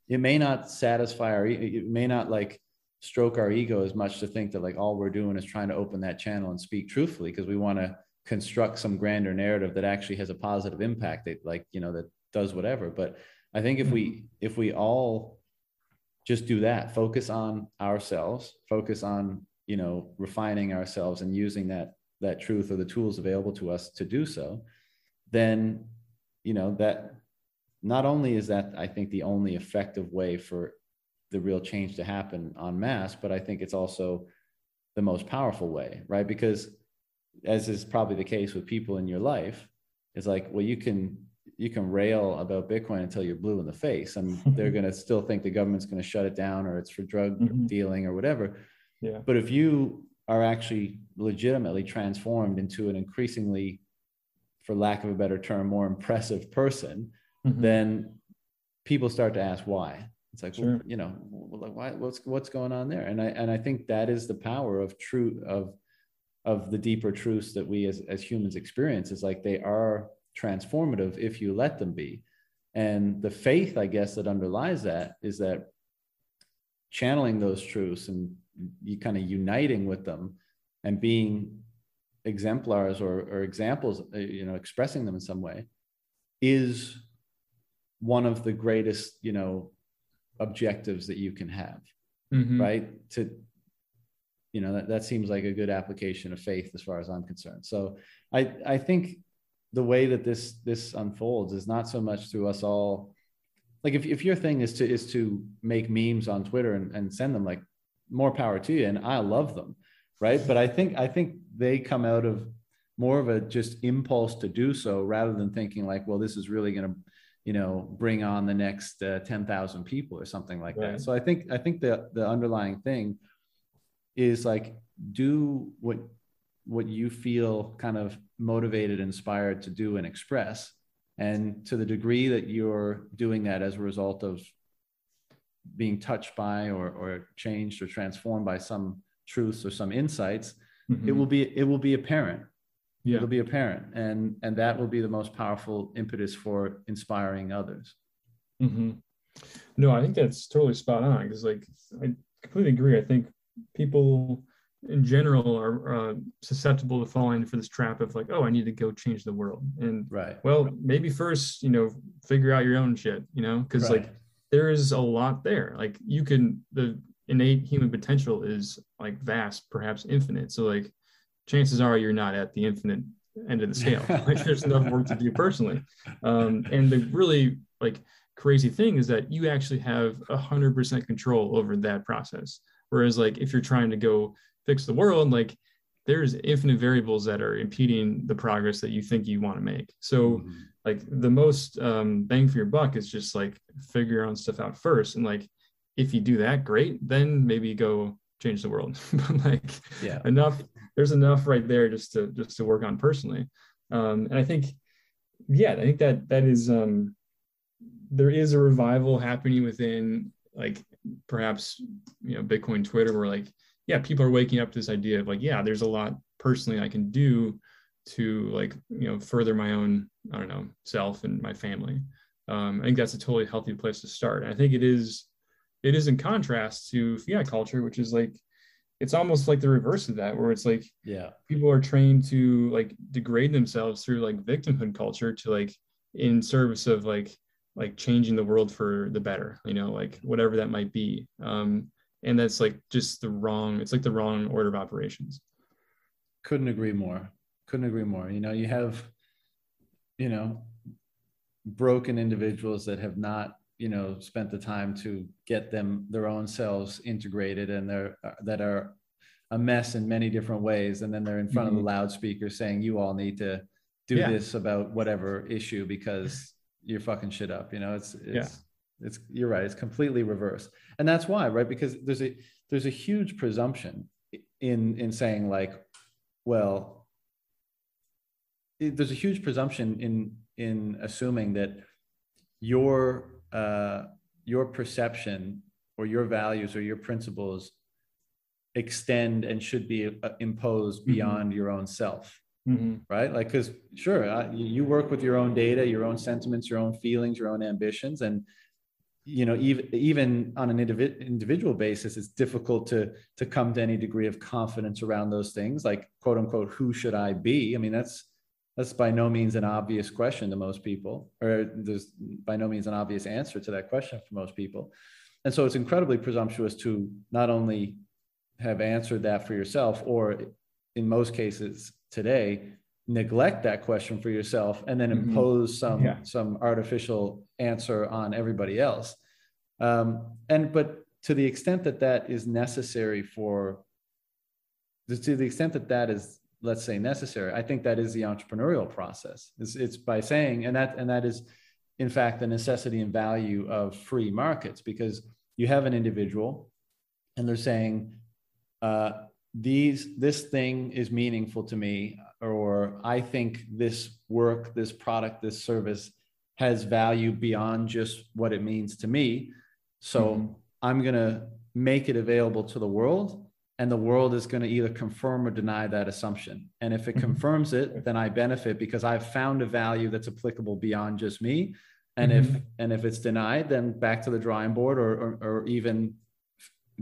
it may not satisfy our it may not like stroke our ego as much to think that like all we're doing is trying to open that channel and speak truthfully because we want to construct some grander narrative that actually has a positive impact that like you know that does whatever but i think if we mm-hmm. if we all just do that focus on ourselves focus on you know refining ourselves and using that that truth or the tools available to us to do so then you know that not only is that i think the only effective way for the real change to happen en masse but i think it's also the most powerful way right because as is probably the case with people in your life, is like, well, you can you can rail about Bitcoin until you're blue in the face, and (laughs) they're going to still think the government's going to shut it down or it's for drug mm-hmm. dealing or whatever. Yeah. But if you are actually legitimately transformed into an increasingly, for lack of a better term, more impressive person, mm-hmm. then people start to ask why. It's like, sure. well, you know, why, what's what's going on there? And I and I think that is the power of true of of the deeper truths that we as, as humans experience is like they are transformative if you let them be and the faith i guess that underlies that is that channeling those truths and you kind of uniting with them and being exemplars or, or examples uh, you know expressing them in some way is one of the greatest you know objectives that you can have mm-hmm. right? To you know that, that seems like a good application of faith as far as i'm concerned. So i i think the way that this this unfolds is not so much through us all like if, if your thing is to is to make memes on twitter and, and send them like more power to you and i love them right? But i think i think they come out of more of a just impulse to do so rather than thinking like well this is really going to you know bring on the next uh, 10,000 people or something like right. that so i think i think the the underlying thing is like do what what you feel kind of motivated inspired to do and express and to the degree that you're doing that as a result of being touched by or, or changed or transformed by some truths or some insights mm-hmm. it will be it will be apparent yeah. it'll be apparent and and that will be the most powerful impetus for inspiring others mm-hmm. no i think that's totally spot on because like i completely agree i think people in general are uh, susceptible to falling for this trap of like, oh, I need to go change the world. And right. Well, maybe first, you know, figure out your own shit, you know, because right. like there is a lot there. Like you can the innate human potential is like vast, perhaps infinite. So like chances are you're not at the infinite end of the scale. (laughs) like there's enough work to do personally. Um, and the really like crazy thing is that you actually have a hundred percent control over that process. Whereas like if you're trying to go fix the world, like there's infinite variables that are impeding the progress that you think you want to make. So mm-hmm. like the most um, bang for your buck is just like figure your own stuff out first. And like, if you do that, great, then maybe go change the world. (laughs) but like yeah. enough, there's enough right there just to, just to work on personally. Um, and I think, yeah, I think that that is, um, there is a revival happening within like perhaps, you know, Bitcoin Twitter where like, yeah, people are waking up to this idea of like, yeah, there's a lot personally I can do to like, you know, further my own, I don't know, self and my family. Um, I think that's a totally healthy place to start. And I think it is, it is in contrast to fiat culture, which is like, it's almost like the reverse of that, where it's like, yeah, people are trained to like degrade themselves through like victimhood culture to like in service of like like changing the world for the better, you know, like whatever that might be. Um, and that's like just the wrong it's like the wrong order of operations. Couldn't agree more. Couldn't agree more. You know you have you know broken individuals that have not you know spent the time to get them their own selves integrated and they're uh, that are a mess in many different ways and then they're in front mm-hmm. of the mm-hmm. loudspeaker saying you all need to do yeah. this about whatever issue because you're fucking shit up you know it's it's yeah. It's you're right. It's completely reversed, and that's why, right? Because there's a there's a huge presumption in in saying like, well, it, there's a huge presumption in in assuming that your uh, your perception or your values or your principles extend and should be uh, imposed mm-hmm. beyond mm-hmm. your own self mm-hmm. right like because sure uh, you work with your own data your own sentiments your own feelings your own ambitions and you know even even on an individual basis it's difficult to to come to any degree of confidence around those things like quote unquote who should i be i mean that's that's by no means an obvious question to most people or there's by no means an obvious answer to that question for most people and so it's incredibly presumptuous to not only have answered that for yourself or in most cases today neglect that question for yourself and then mm-hmm. impose some yeah. some artificial answer on everybody else um, and but to the extent that that is necessary for to the extent that that is let's say necessary i think that is the entrepreneurial process it's, it's by saying and that and that is in fact the necessity and value of free markets because you have an individual and they're saying uh, these this thing is meaningful to me or I think this work, this product, this service has value beyond just what it means to me. So mm-hmm. I'm going to make it available to the world, and the world is going to either confirm or deny that assumption. And if it mm-hmm. confirms it, then I benefit because I've found a value that's applicable beyond just me. And mm-hmm. if and if it's denied, then back to the drawing board, or or, or even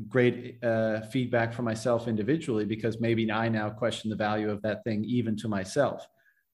great uh, feedback for myself individually because maybe I now question the value of that thing even to myself.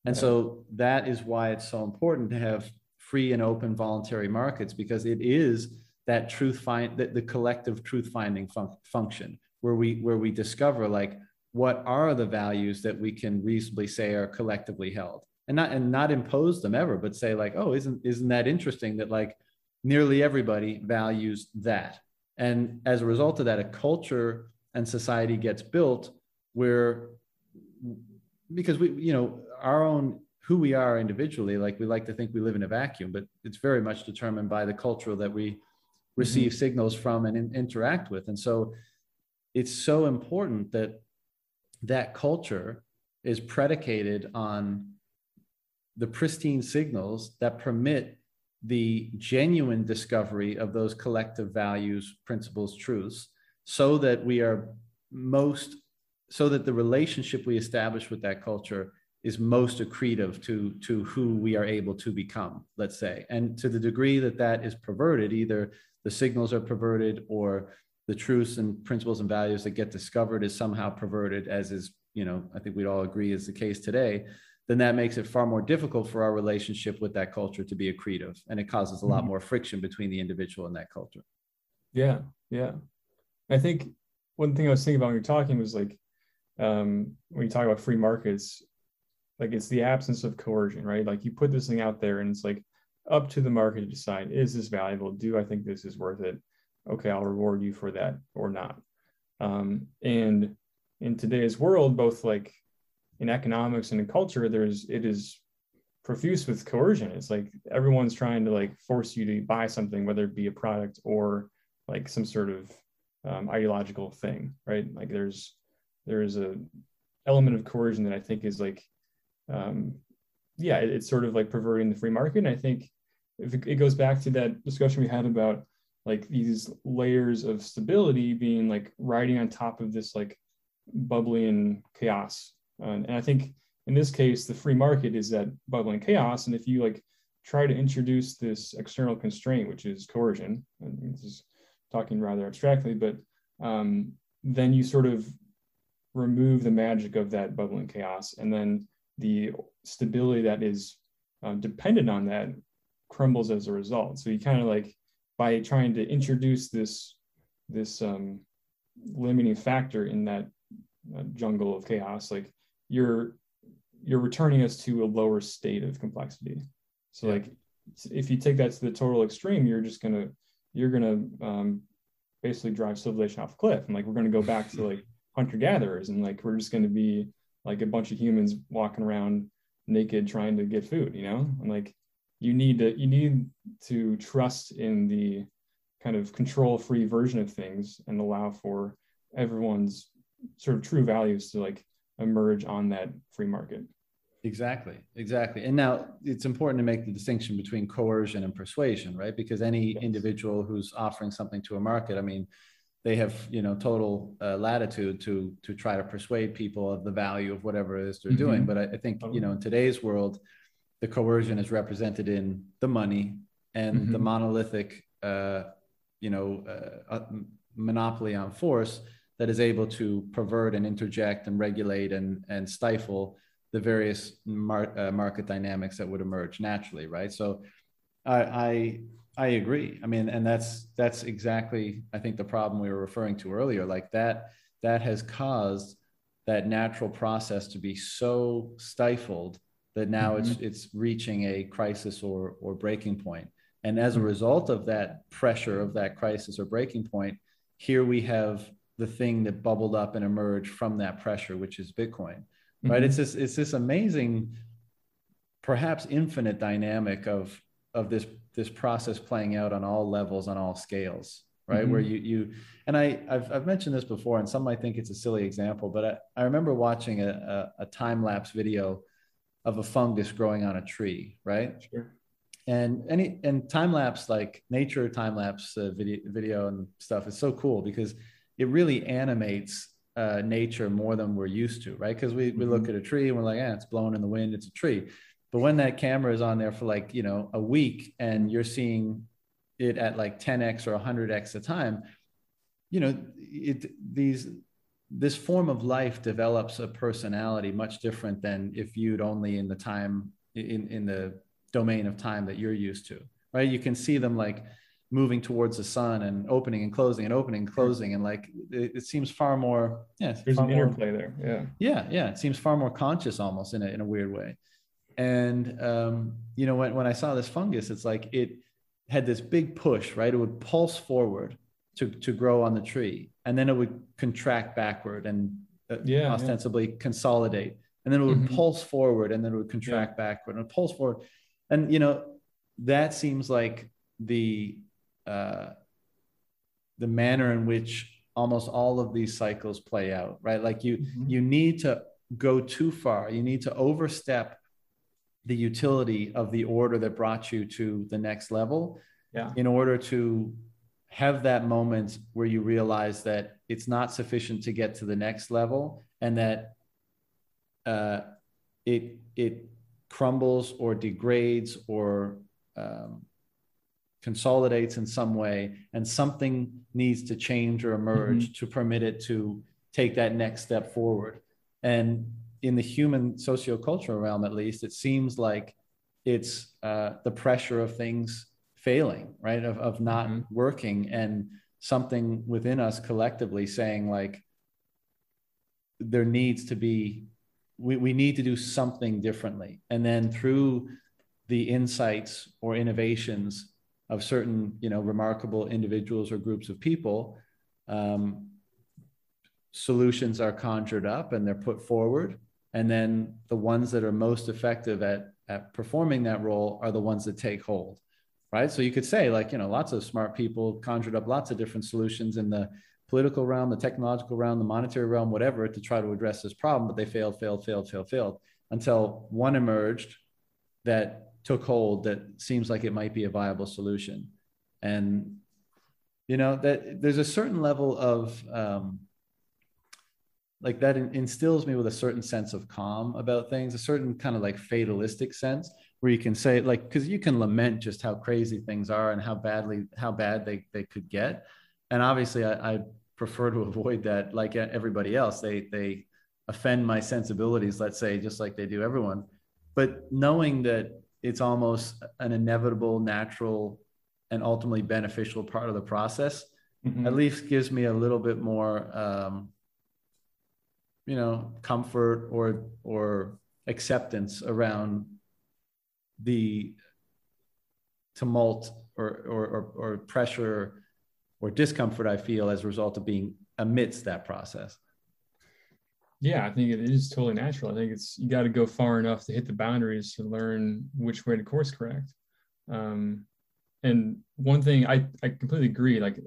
And so that is why it's so important to have free and open voluntary markets because it is that truth find that the collective truth finding fun- function where we where we discover like what are the values that we can reasonably say are collectively held and not and not impose them ever but say like oh isn't isn't that interesting that like nearly everybody values that and as a result of that, a culture and society gets built where, because we, you know, our own who we are individually, like we like to think we live in a vacuum, but it's very much determined by the culture that we receive mm-hmm. signals from and in, interact with. And so it's so important that that culture is predicated on the pristine signals that permit the genuine discovery of those collective values, principles, truths, so that we are most, so that the relationship we establish with that culture is most accretive to, to who we are able to become, let's say. And to the degree that that is perverted, either the signals are perverted or the truths and principles and values that get discovered is somehow perverted, as is, you know, I think we'd all agree is the case today then that makes it far more difficult for our relationship with that culture to be accretive and it causes a lot mm-hmm. more friction between the individual and that culture. Yeah yeah. I think one thing i was thinking about when you're talking was like um, when you talk about free markets like it's the absence of coercion right? Like you put this thing out there and it's like up to the market to decide is this valuable? Do i think this is worth it okay i'll reward you for that or not um, and in today's world, both like in economics and in culture, there's it is profuse with coercion. It's like everyone's trying to like force you to buy something, whether it be a product or like some sort of um, ideological thing, right? Like there's there's a element of coercion that I think is like, um, yeah, it, it's sort of like perverting the free market. And I think if it, it goes back to that discussion we had about like these layers of stability being like riding on top of this like bubbling chaos. and I think in this case, the free market is that bubbling chaos. And if you like try to introduce this external constraint, which is coercion, and this is talking rather abstractly, but um, then you sort of remove the magic of that bubbling chaos. And then the stability that is uh, dependent on that crumbles as a result. So you kind of like by trying to introduce this this um, limiting factor in that uh, jungle of chaos, like you're you're returning us to a lower state of complexity. So yeah. like if you take that to the total extreme, you're just gonna you're gonna um, basically drive civilization off a cliff, and like we're gonna go back to like (laughs) hunter gatherers, and like we're just gonna be like a bunch of humans walking around naked trying to get food, you know, and like you need to you need to trust in the kind of control free version of things and allow for everyone's sort of true values to like emerge on that free market. Exactly exactly. And now it's important to make the distinction between coercion and persuasion right? Because any yes. individual who's offering something to a market i mean they have you know total uh, latitude to to try to persuade people of the value of whatever it is they're mm-hmm. doing. But I, I, think you know in today's world the coercion is represented in the money and mm-hmm. the monolithic, uh, you know, uh, uh, monopoly on force that is able to pervert and interject and regulate and, and stifle the various mar- uh, market dynamics that would emerge naturally, right? So, I, I I agree. I mean, and that's that's exactly I think the problem we were referring to earlier. Like that that has caused that natural process to be so stifled that now mm-hmm. it's it's reaching a crisis or or breaking point and as a mm-hmm. result of that pressure of that crisis or breaking point here we have the thing that bubbled up and emerged from that pressure which is bitcoin right mm-hmm. it's this it's this amazing perhaps infinite dynamic of of this this process playing out on all levels on all scales right mm-hmm. where you you and i I've, I've mentioned this before and some might think it's a silly example but i, I remember watching a, a, a time lapse video of a fungus growing on a tree, right? Sure. And any and time lapse like nature time lapse uh, video video and stuff is so cool because it really animates uh, nature more than we're used to, right? Because we, we look mm-hmm. at a tree and we're like, yeah, it's blowing in the wind, it's a tree. But when that camera is on there for like, you know, a week and you're seeing it at like 10x or 100x a time, you know, it these this form of life develops a personality much different than if viewed only in the time in, in the domain of time that you're used to right? You can see them like moving towards the sun and opening and closing and opening and closing and like it, it seems far more yeah there's an interplay there yeah. Yeah yeah it seems far more conscious almost in a, in a weird way. And um, you know when, when i saw this fungus it's like it had this big push right? It would pulse forward to, to grow on the tree and then it would contract backward and uh, yeah, ostensibly yeah. consolidate and then it would mm-hmm. pulse forward and then it would contract yeah. backward and pulse forward and you know that seems like the uh, the manner in which almost all of these cycles play out right like you mm-hmm. you need to go too far you need to overstep the utility of the order that brought you to the next level yeah. in order to have that moment where you realize that it's not sufficient to get to the next level and that uh, it it crumbles or degrades or um, consolidates in some way and something needs to change or emerge mm-hmm. to permit it to take that next step forward and in the human sociocultural realm at least it seems like it's uh, the pressure of things failing, right? Of, of not mm-hmm. working and something within us collectively saying like there needs to be we, we need to do something differently and then through the insights or innovations of certain you know remarkable individuals or groups of people um, solutions are conjured up and they're put forward and then the ones that are most effective at at performing that role are the ones that take hold right? So you could say like you know lots of smart people conjured up lots of different solutions in the political realm the technological realm the monetary realm whatever to try to address this problem but they failed failed failed failed failed until one emerged that took hold that seems like it might be a viable solution. And you know that there's a certain level of um, like that instills me with a certain sense of calm about things a certain kind of like fatalistic sense where you can say like because you can lament just how crazy things are and how badly how bad they, they could get. And obviously I, I prefer to (laughs) avoid that like everybody else. They they offend my sensibilities let's say just like they do everyone. But knowing that it's almost an inevitable natural and ultimately beneficial part of the process mm-hmm. at least gives me a little bit more um, you know comfort or or acceptance around the tumult or, or or, pressure or discomfort I feel as a result of being amidst that process. Yeah, I think it is totally natural. I think it's you got to go far enough to hit the boundaries to learn which way to course correct. Um, and one thing I, I completely agree. Like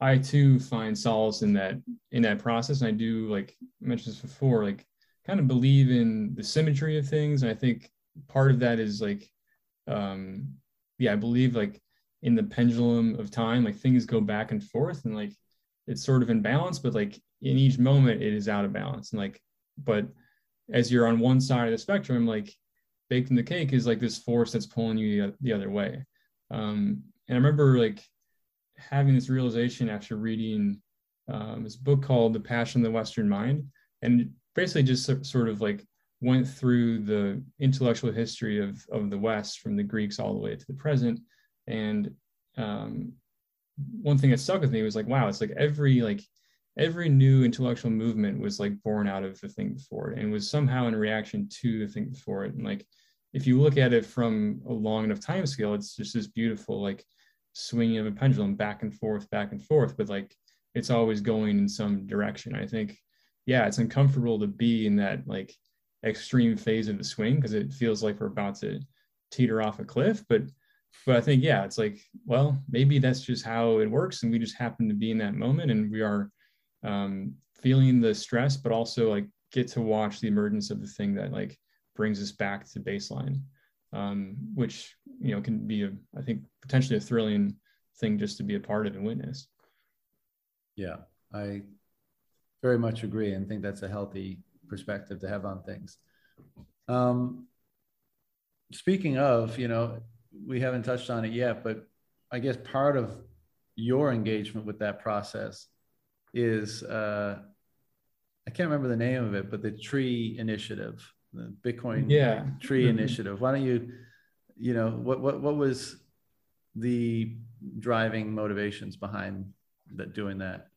I too find solace in that in that process. And I do like I mentioned this before, like kind of believe in the symmetry of things. And I think part of that is like um yeah, I believe like in the pendulum of time, like things go back and forth and like it's sort of in balance, but like in each moment it is out of balance. And like, but as you're on one side of the spectrum, like baked in the cake is like this force that's pulling you the other way. Um, and I remember like having this realization after reading um, this book called The Passion of the Western Mind, and basically just sort of like went through the intellectual history of, of the West from the Greeks all the way to the present. And um, one thing that stuck with me was like, wow, it's like every like every new intellectual movement was like born out of the thing before it and was somehow in reaction to the thing before it. And like if you look at it from a long enough time scale, it's just this beautiful like swinging of a pendulum back and forth, back and forth, but like it's always going in some direction. I think, yeah, it's uncomfortable to be in that like extreme phase of the swing because it feels like we're about to teeter off a cliff. But but I think, yeah, it's like, well, maybe that's just how it works. And we just happen to be in that moment and we are um, feeling the stress, but also like get to watch the emergence of the thing that like brings us back to baseline, um, which you know can be a, I think potentially a thrilling thing just to be a part of and witness. Yeah, I very much agree and think that's a healthy perspective to have on things. Um, speaking of, you know, we haven't touched on it yet, but I guess part of your engagement with that process is uh, I can't remember the name of it, but the Tree Initiative the Bitcoin yeah. Tree mm-hmm. Initiative. Why don't you, you know, what what what was the driving motivations behind that doing that?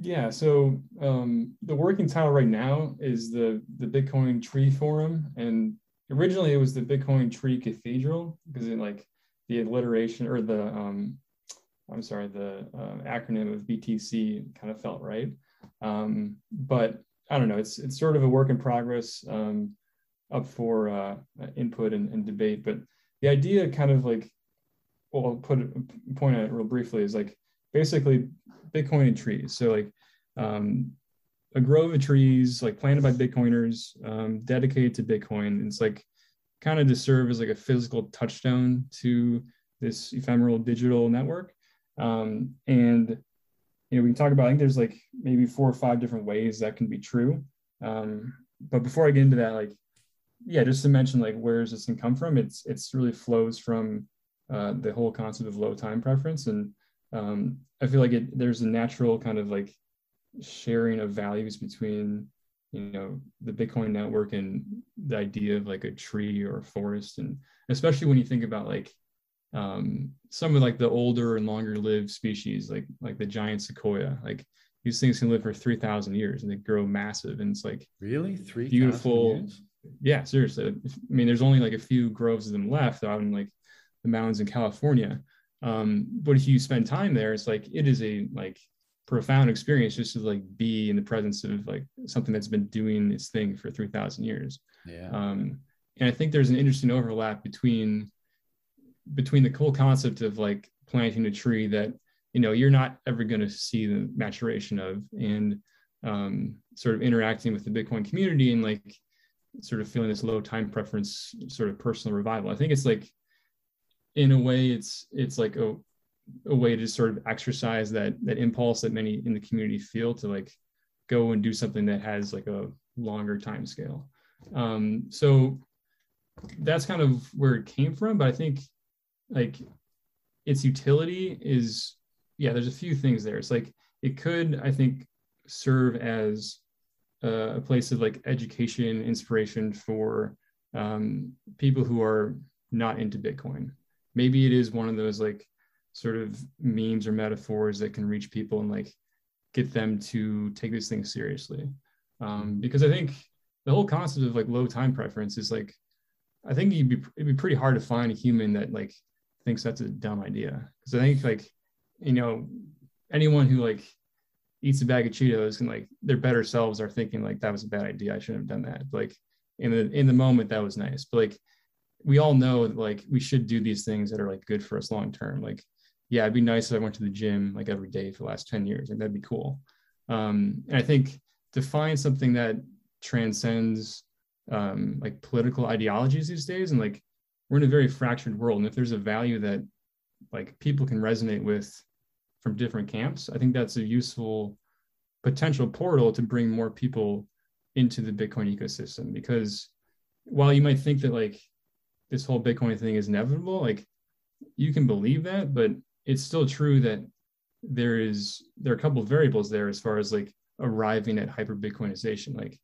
Yeah, so um, the working title right now is the the Bitcoin Tree Forum, and originally it was the Bitcoin Tree Cathedral because it like the alliteration or the um, I'm sorry, the uh, acronym of BTC kind of felt right. Um, but I don't know, it's it's sort of a work in progress. Um, up for uh, input and, and, debate. But the idea, kind of like, well, I'll put point it real briefly, is like basically Bitcoin and trees. So like um, a grove of trees, like planted by Bitcoiners, um, dedicated to Bitcoin. It's like kind of to serve as like a physical touchstone to this ephemeral digital network. Um, and you know, we can talk about. I think there's like maybe four or five different ways that can be true. Um, but before I get into that, like yeah, just to mention like where does this thing come from? It's it's really flows from uh, the whole concept of low time preference, and um, I feel like it there's a natural kind of like sharing of values between you know the Bitcoin network and the idea of like a tree or a forest, and especially when you think about like um, some of like the older and longer lived species, like like the giant sequoia, like these things can live for 3000 years and they grow massive and it's like really three beautiful yeah, seriously. I mean, there's only like a few groves of them left out in like the mountains in California. Um, but if you spend time there, it's like it is a like profound experience just to like be in the presence of like something that's been doing its thing for 3000 years. Yeah. Um and i think there's an interesting overlap between between the cool concept of like planting a tree that you know you're not ever going to see the maturation of and um, sort of interacting with the bitcoin community and like sort of feeling this low time preference sort of personal revival. I think it's like in a way it's it's like a, a way to sort of exercise that that impulse that many in the community feel to like go and do something that has like a longer time scale um, so that's kind of where it came from but i think like its utility is yeah there's a few things there. It's like it could i think serve as a, place of like education inspiration for um, people who are not into bitcoin maybe it is one of those like sort of memes or metaphors that can reach people and like get them to take this thing seriously. Um, because i think the whole concept of like low time preference is like i think you'd be, it'd be pretty hard to find a human that like thinks that's a dumb idea. Because I think like you know anyone who like eats a bag of Cheetos and like their better selves are thinking like that was a bad idea. I shouldn't have done that. But, like in the in the moment that was nice. But like we all know that, like we should do these things that are like good for us long term. Like yeah it'd be nice if I went to the gym like every day for the last 10 years like that'd be cool. Um and I think to find something that transcends um like political ideologies these days and like we're in a very fractured world and if there's a value that like people can resonate with from different camps i think that's a useful potential portal to bring more people into the bitcoin ecosystem. Because while you might think that like this whole bitcoin thing is inevitable like you can believe that but it's still true that there is there are a couple of variables there as far as like arriving at hyper bitcoinization like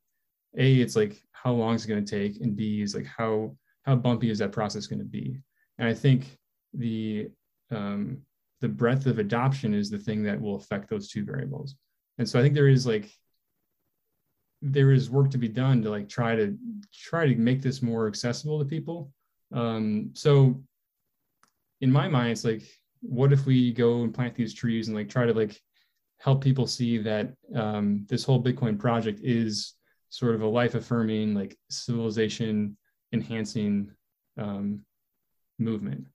a it's like how long is it going to take and b is like how how bumpy is that process going to be? And I think the um, the breadth of adoption is the thing that will affect those two variables. And so I think there is like there is work to be done to like try to try to make this more accessible to people. Um, so in my mind, it's like, what if we go and plant these trees and like try to like help people see that um, this whole Bitcoin project is sort of a life affirming like civilization enhancing um, movement.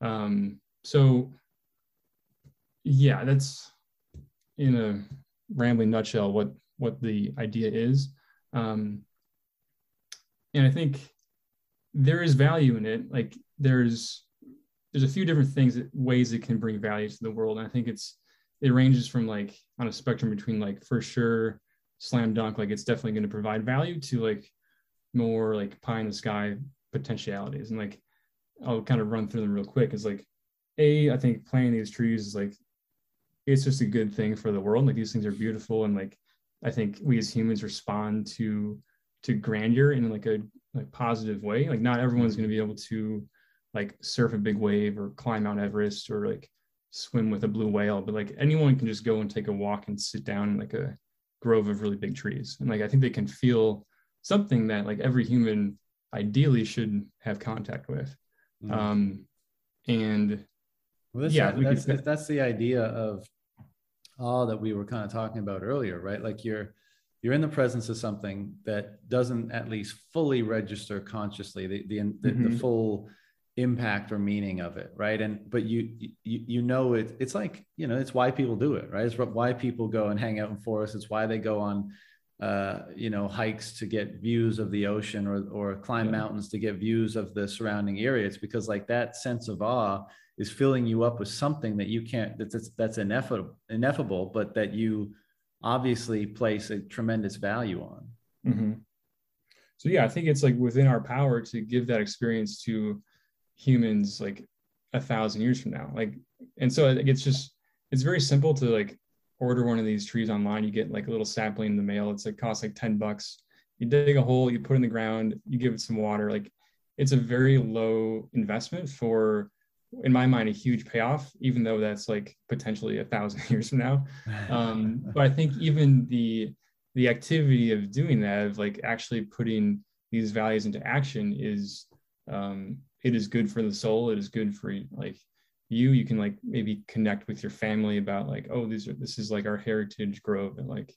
Um, so, yeah, that's in a rambling nutshell what what the idea is. Um, and I think there is value in it. Like there's there's a few different things that ways it can bring value to the world. And I think it's it ranges from like on a spectrum between like for sure slam dunk, like it's definitely going to provide value to like more like pie in the sky potentialities. And like I'll kind of run through them real quick. Is like a I think planting these trees is like it's just a good thing for the world. Like these things are beautiful and like I think we as humans respond to to grandeur in like a like positive way. Like not everyone's going to be able to like surf a big wave or climb Mount Everest or like swim with a blue whale, but like anyone can just go and take a walk and sit down in like a grove of really big trees. And like I think they can feel something that like every human ideally should have contact with. Mm. Um, and well, yeah, that's, could, that's the idea of all that we were kind of talking about earlier, right? Like you're you're in the presence of something that doesn't at least fully register consciously the the, the, mm-hmm. the full impact or meaning of it right and but you you you know it it's like you know it's why people do it right it's why people go and hang out in forests it's why they go on uh, you know hikes to get views of the ocean or or climb yeah. mountains to get views of the surrounding area it's because like that sense of awe is filling you up with something that you can't that's that's ineffable ineffable but that you obviously place a tremendous value on mm-hmm. so yeah i think it's like within our power to give that experience to humans like a thousand years from now like and so it's just it's very simple to like order one of these trees online, you get like a little sapling in the mail. It's like costs like 10 bucks. You dig a hole, you put in the ground, you give it some water. Like it's a very low investment for, in my mind, a huge payoff, even though that's like potentially a thousand (laughs) years from now. Um, but I think even the the activity of doing that, of like actually putting these values into action, is um, it is good for the soul. It is good for like you you can like maybe connect with your family about like oh these are this is like our heritage grove and like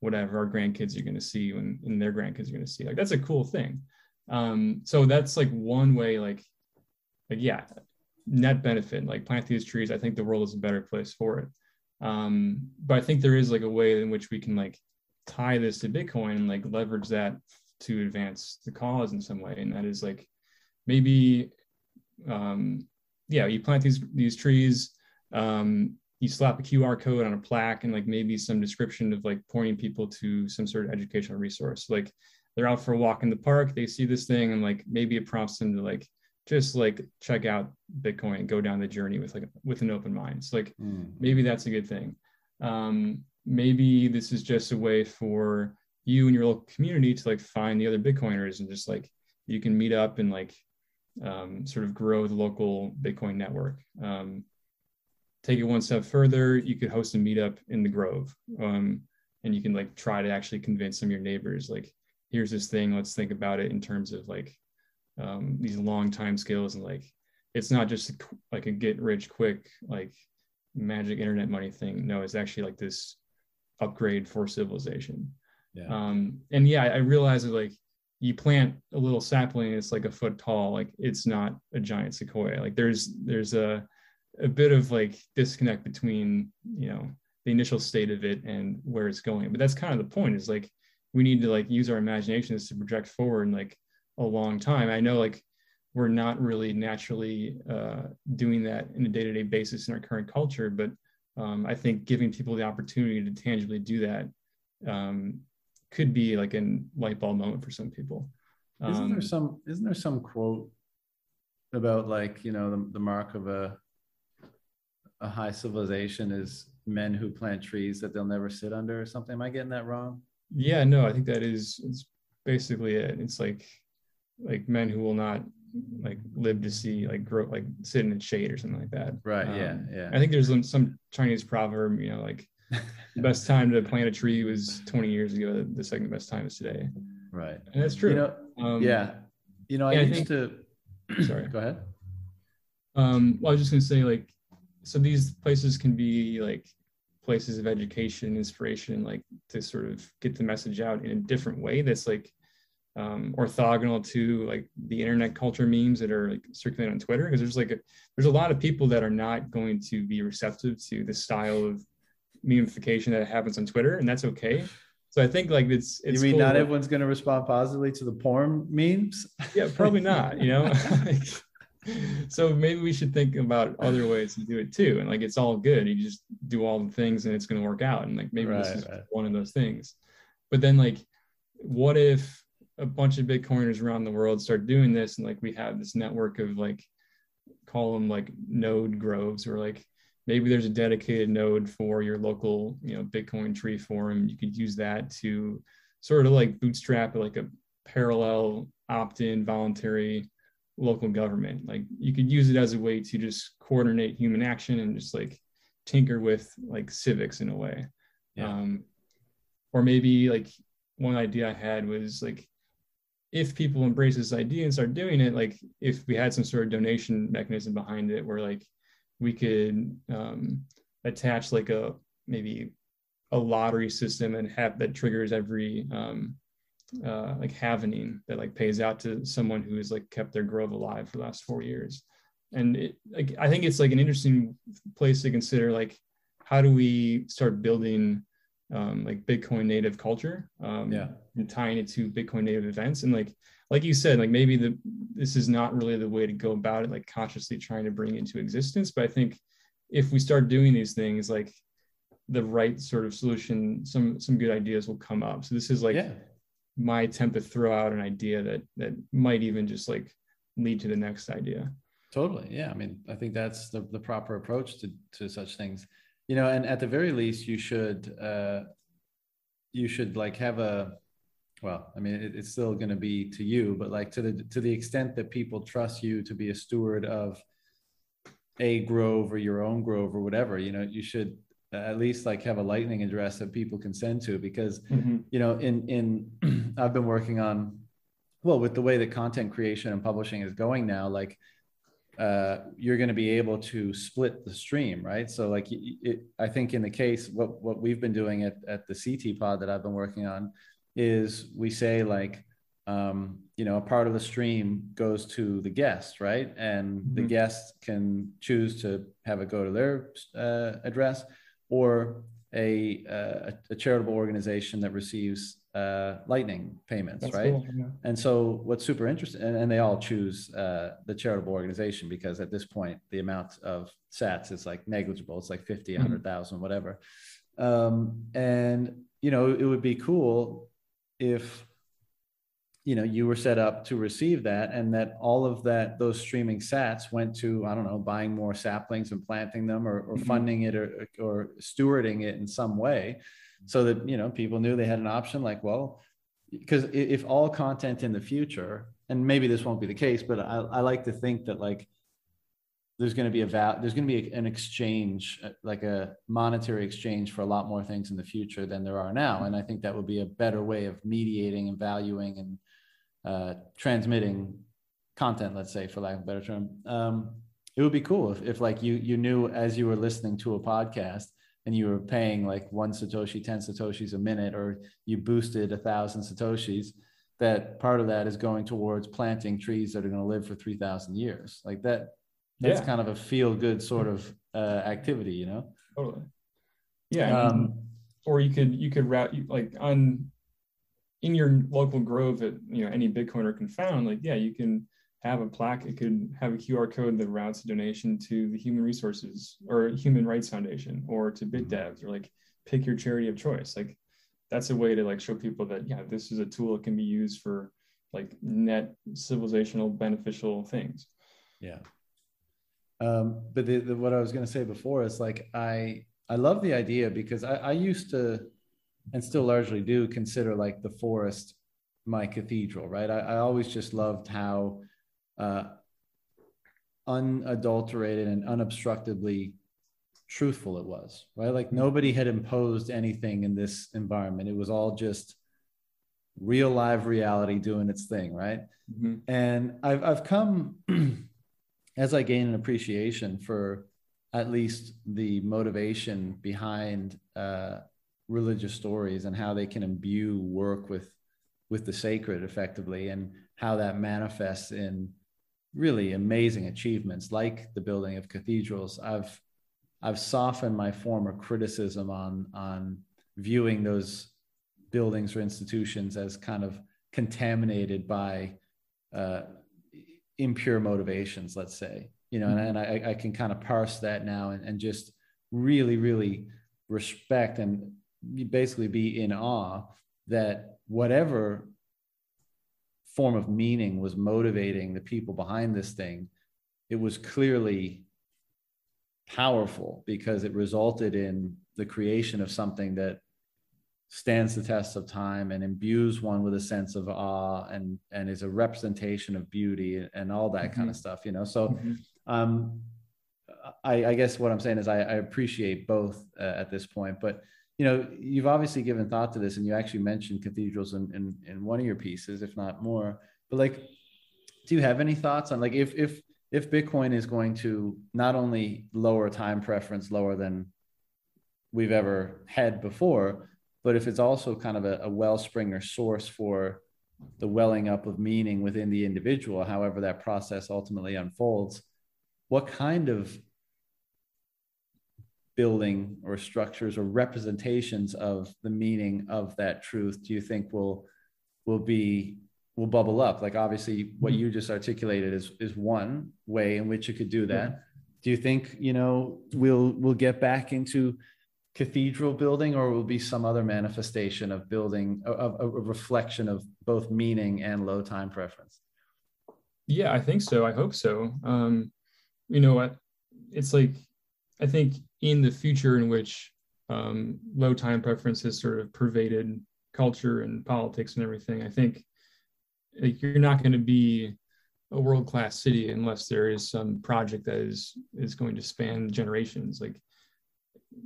whatever our grandkids are going to see when and their grandkids are going to see like that's a cool thing um so that's like one way like like yeah net benefit like plant these trees i think the world is a better place for it. Um but i think there is like a way in which we can like tie this to bitcoin and like leverage that to advance the cause in some way. And that is like maybe um yeah you plant these these trees um you slap a qr code on a plaque and like maybe some description of like pointing people to some sort of educational resource. Like they're out for a walk in the park they see this thing and like maybe it prompts them to like just like check out bitcoin and go down the journey with like with an open mind. So like mm. maybe that's a good thing. Um maybe this is just a way for you and your local community to like find the other bitcoiners and just like you can meet up and like um, sort of grow the local bitcoin network. Um, take it one step further you could host a meetup in the grove um, and you can like try to actually convince some of your neighbors like here's this thing let's think about it in terms of like um, these long time scales and like it's not just a, like a get rich quick like magic internet money thing. No it's actually like this upgrade for civilization. Yeah. um and yeah i realize that like you plant a little sapling it's like a foot tall like it's not a giant sequoia. Like there's there's a a bit of like disconnect between you know the initial state of it and where it's going. But that's kind of the point is like we need to like use our imaginations to project forward and like a long time. I know like we're not really naturally uh, doing that in a day-to-day basis in our current culture, but um, I think giving people the opportunity to tangibly do that um, could be like a light bulb moment for some people. Um, isn't there um, some isn't there some quote about like you know the, the mark of a a high civilization is men who plant trees that they'll never sit under or something? Am I getting that wrong? Yeah, no, I think that is it's basically it. It's like like men who will not like live to see like grow like sit in the shade or something like that. Right. Um, yeah. Yeah. I think there's some, some Chinese proverb, you know, like (laughs) the best time to plant a tree was 20 years ago. The second best time is today. Right. And that's true. You know, um, yeah. You know, I used I think, to. (clears throat) sorry. Go ahead. Um, well, I was just gonna say like, so these places can be like places of education, inspiration, like to sort of get the message out in a different way. That's like um, orthogonal to like the internet culture memes that are like circulating on Twitter because there's like a, there's a lot of people that are not going to be receptive to the style of memification that happens on Twitter, and that's okay. So I think like it's it's. You mean cool. not everyone's going to respond positively to the porn memes? (laughs) Yeah, probably not. You know. (laughs) so maybe we should think about other ways to do it too, and like it's all good. You just do all the things, and it's going to work out. And like maybe right, this is right. one of those things. But then like, what if a bunch of Bitcoiners around the world start doing this, and like we have this network of like call them like node groves, or like maybe there's a dedicated node for your local you know Bitcoin tree forum. You could use that to sort of like bootstrap like a parallel opt-in voluntary local government. Like you could use it as a way to just coordinate human action and just like tinker with like civics in a way. Yeah. Um, or maybe like one idea I had was like if people embrace this idea and start doing it, like if we had some sort of donation mechanism behind it where like we could um, attach like a maybe a lottery system and have that triggers every um, uh, like halvening that like pays out to someone who has like kept their grove alive for the last four years. And it, like I think it's like an interesting place to consider like how do we start building um, like Bitcoin native culture, um, yeah, and tying it to Bitcoin native events. And like, like you said, like maybe the this is not really the way to go about it, like consciously trying to bring into existence. But I think if we start doing these things, like the right sort of solution, some some good ideas will come up. So this is like yeah. my attempt to throw out an idea that that might even just like lead to the next idea. Totally. Yeah. I mean, I think that's the, the proper approach to, to such things you know and at the very least you should uh you should like have a well i mean it, it's still going to be to you but like to the to the extent that people trust you to be a steward of a grove or your own grove or whatever you know you should at least like have a lightning address that people can send to because mm-hmm. you know in in (clears throat) i've been working on well with the way that content creation and publishing is going now like uh, you're going to be able to split the stream, right? So like it, I think in the case, what, what we've been doing at, at the CT pod that I've been working on is we say like, um, you know, a part of the stream goes to the guest, right? And mm-hmm. the guest can choose to have it go to their uh, address or a, uh, a charitable organization that receives uh, lightning payments, That's right? Cool, yeah. And so what's super interesting, and, and they all choose uh, the charitable organization because at this point, the amount of sats is like negligible. It's like 50, 100,000, mm-hmm. whatever. Um, and, you know, it would be cool if you know you were set up to receive that and that all of that those streaming sats went to i don't know buying more saplings and planting them or, or mm-hmm. funding it or, or stewarding it in some way so that you know people knew they had an option like well because if all content in the future and maybe this won't be the case but i, I like to think that like there's going to be a val there's going to be an exchange uh, like a monetary exchange for a lot more things in the future than there are now and i think that would be a better way of mediating and valuing and uh, transmitting content, let's say, for lack of a better term. Um, it would be cool if, if like you you knew as you were listening to a podcast and you were paying like one satoshi, ten satoshis a minute, or you boosted a thousand satoshis, that part of that is going towards planting trees that are going to live for three thousand years. Like that, that's yeah. kind of a feel good sort of uh, activity, you know. Totally. Yeah. Um, or you could you could route like on in your local grove that you know any bitcoiner can found like yeah you can have a plaque. It could have a qr code that routes a donation to the human resources or human rights foundation or to bit mm-hmm. devs or like pick your charity of choice. Like that's a way to like show people that yeah this is a tool that can be used for like net civilizational beneficial things. Yeah. Um, but the, the, what i was going to say before is like i i love the idea because I, I used to and still largely do consider like the forest my cathedral, right? I, I always just loved how uh, unadulterated and unobstructedly truthful it was, right? Like nobody had imposed anything in this environment. It was all just real live reality doing its thing, right? Mm-hmm. And I've, I've come (clears throat) as I gain an appreciation for at least the motivation behind uh, religious stories and how they can imbue work with with the sacred effectively and how that manifests in really amazing achievements like the building of cathedrals i've i've softened my former criticism on on viewing those buildings or institutions as kind of contaminated by uh, impure motivations let's say you know mm-hmm. and, and I, I can kind of parse that now and, and just really really respect and basically be in awe that whatever form of meaning was motivating the people behind this thing, it was clearly powerful because it resulted in the creation of something that stands the test of time and imbues one with a sense of awe and and is a representation of beauty and all that mm-hmm. kind of stuff you know so mm-hmm. um I, I, guess what i'm saying is i, I appreciate both uh, at this point but you know, you've obviously given thought to this, and you actually mentioned cathedrals in, in, in one of your pieces, if not more. But like, do you have any thoughts on like if if if Bitcoin is going to not only lower time preference lower than we've ever had before, but if it's also kind of a, a wellspring or source for the welling up of meaning within the individual, however that process ultimately unfolds, what kind of building or structures or representations of the meaning of that truth do you think will will be will bubble up? Like obviously what you just articulated is is one way in which you could do that. Do you think you know we'll we'll get back into cathedral building or will be some other manifestation of building a, a, reflection of both meaning and low time preference? Yeah i think so. I hope so. Um you know what? It's like I think in the future in which um, low time preference has sort of pervaded culture and politics and everything, I think like, you're not going to be a world class city unless there is some project that is is going to span generations. Like,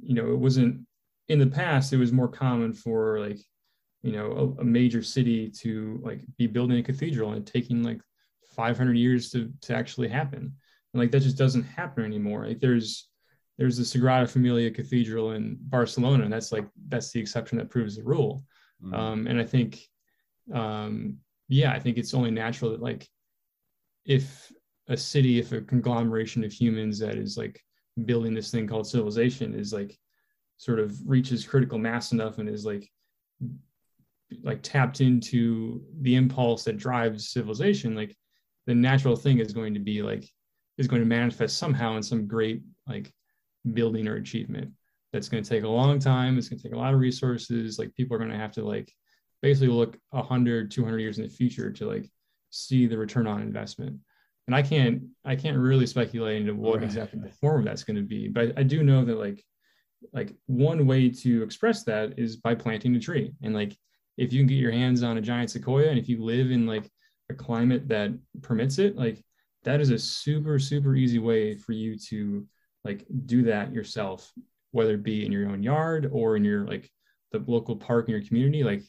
you know, it wasn't in the past. It was more common for like, you know, a, a major city to like be building a cathedral and taking like 500 years to to actually happen and like that just doesn't happen anymore like there's there's the sagrada familia cathedral in barcelona and that's like that's the exception that proves the rule mm-hmm. um, and i think um, yeah i think it's only natural that like if a city if a conglomeration of humans that is like building this thing called civilization is like sort of reaches critical mass enough and is like like tapped into the impulse that drives civilization like the natural thing is going to be like is going to manifest somehow in some great like building or achievement that's going to take a long time it's going to take a lot of resources like people are going to have to like basically look 100 200 years in the future to like see the return on investment and i can't i can't really speculate into what right. exactly the form that's going to be but I do know that like like one way to express that is by planting a tree and like if you can get your hands on a giant sequoia and if you live in like a climate that permits it like that is a super super easy way for you to like do that yourself whether it be in your own yard or in your like the local park in your community like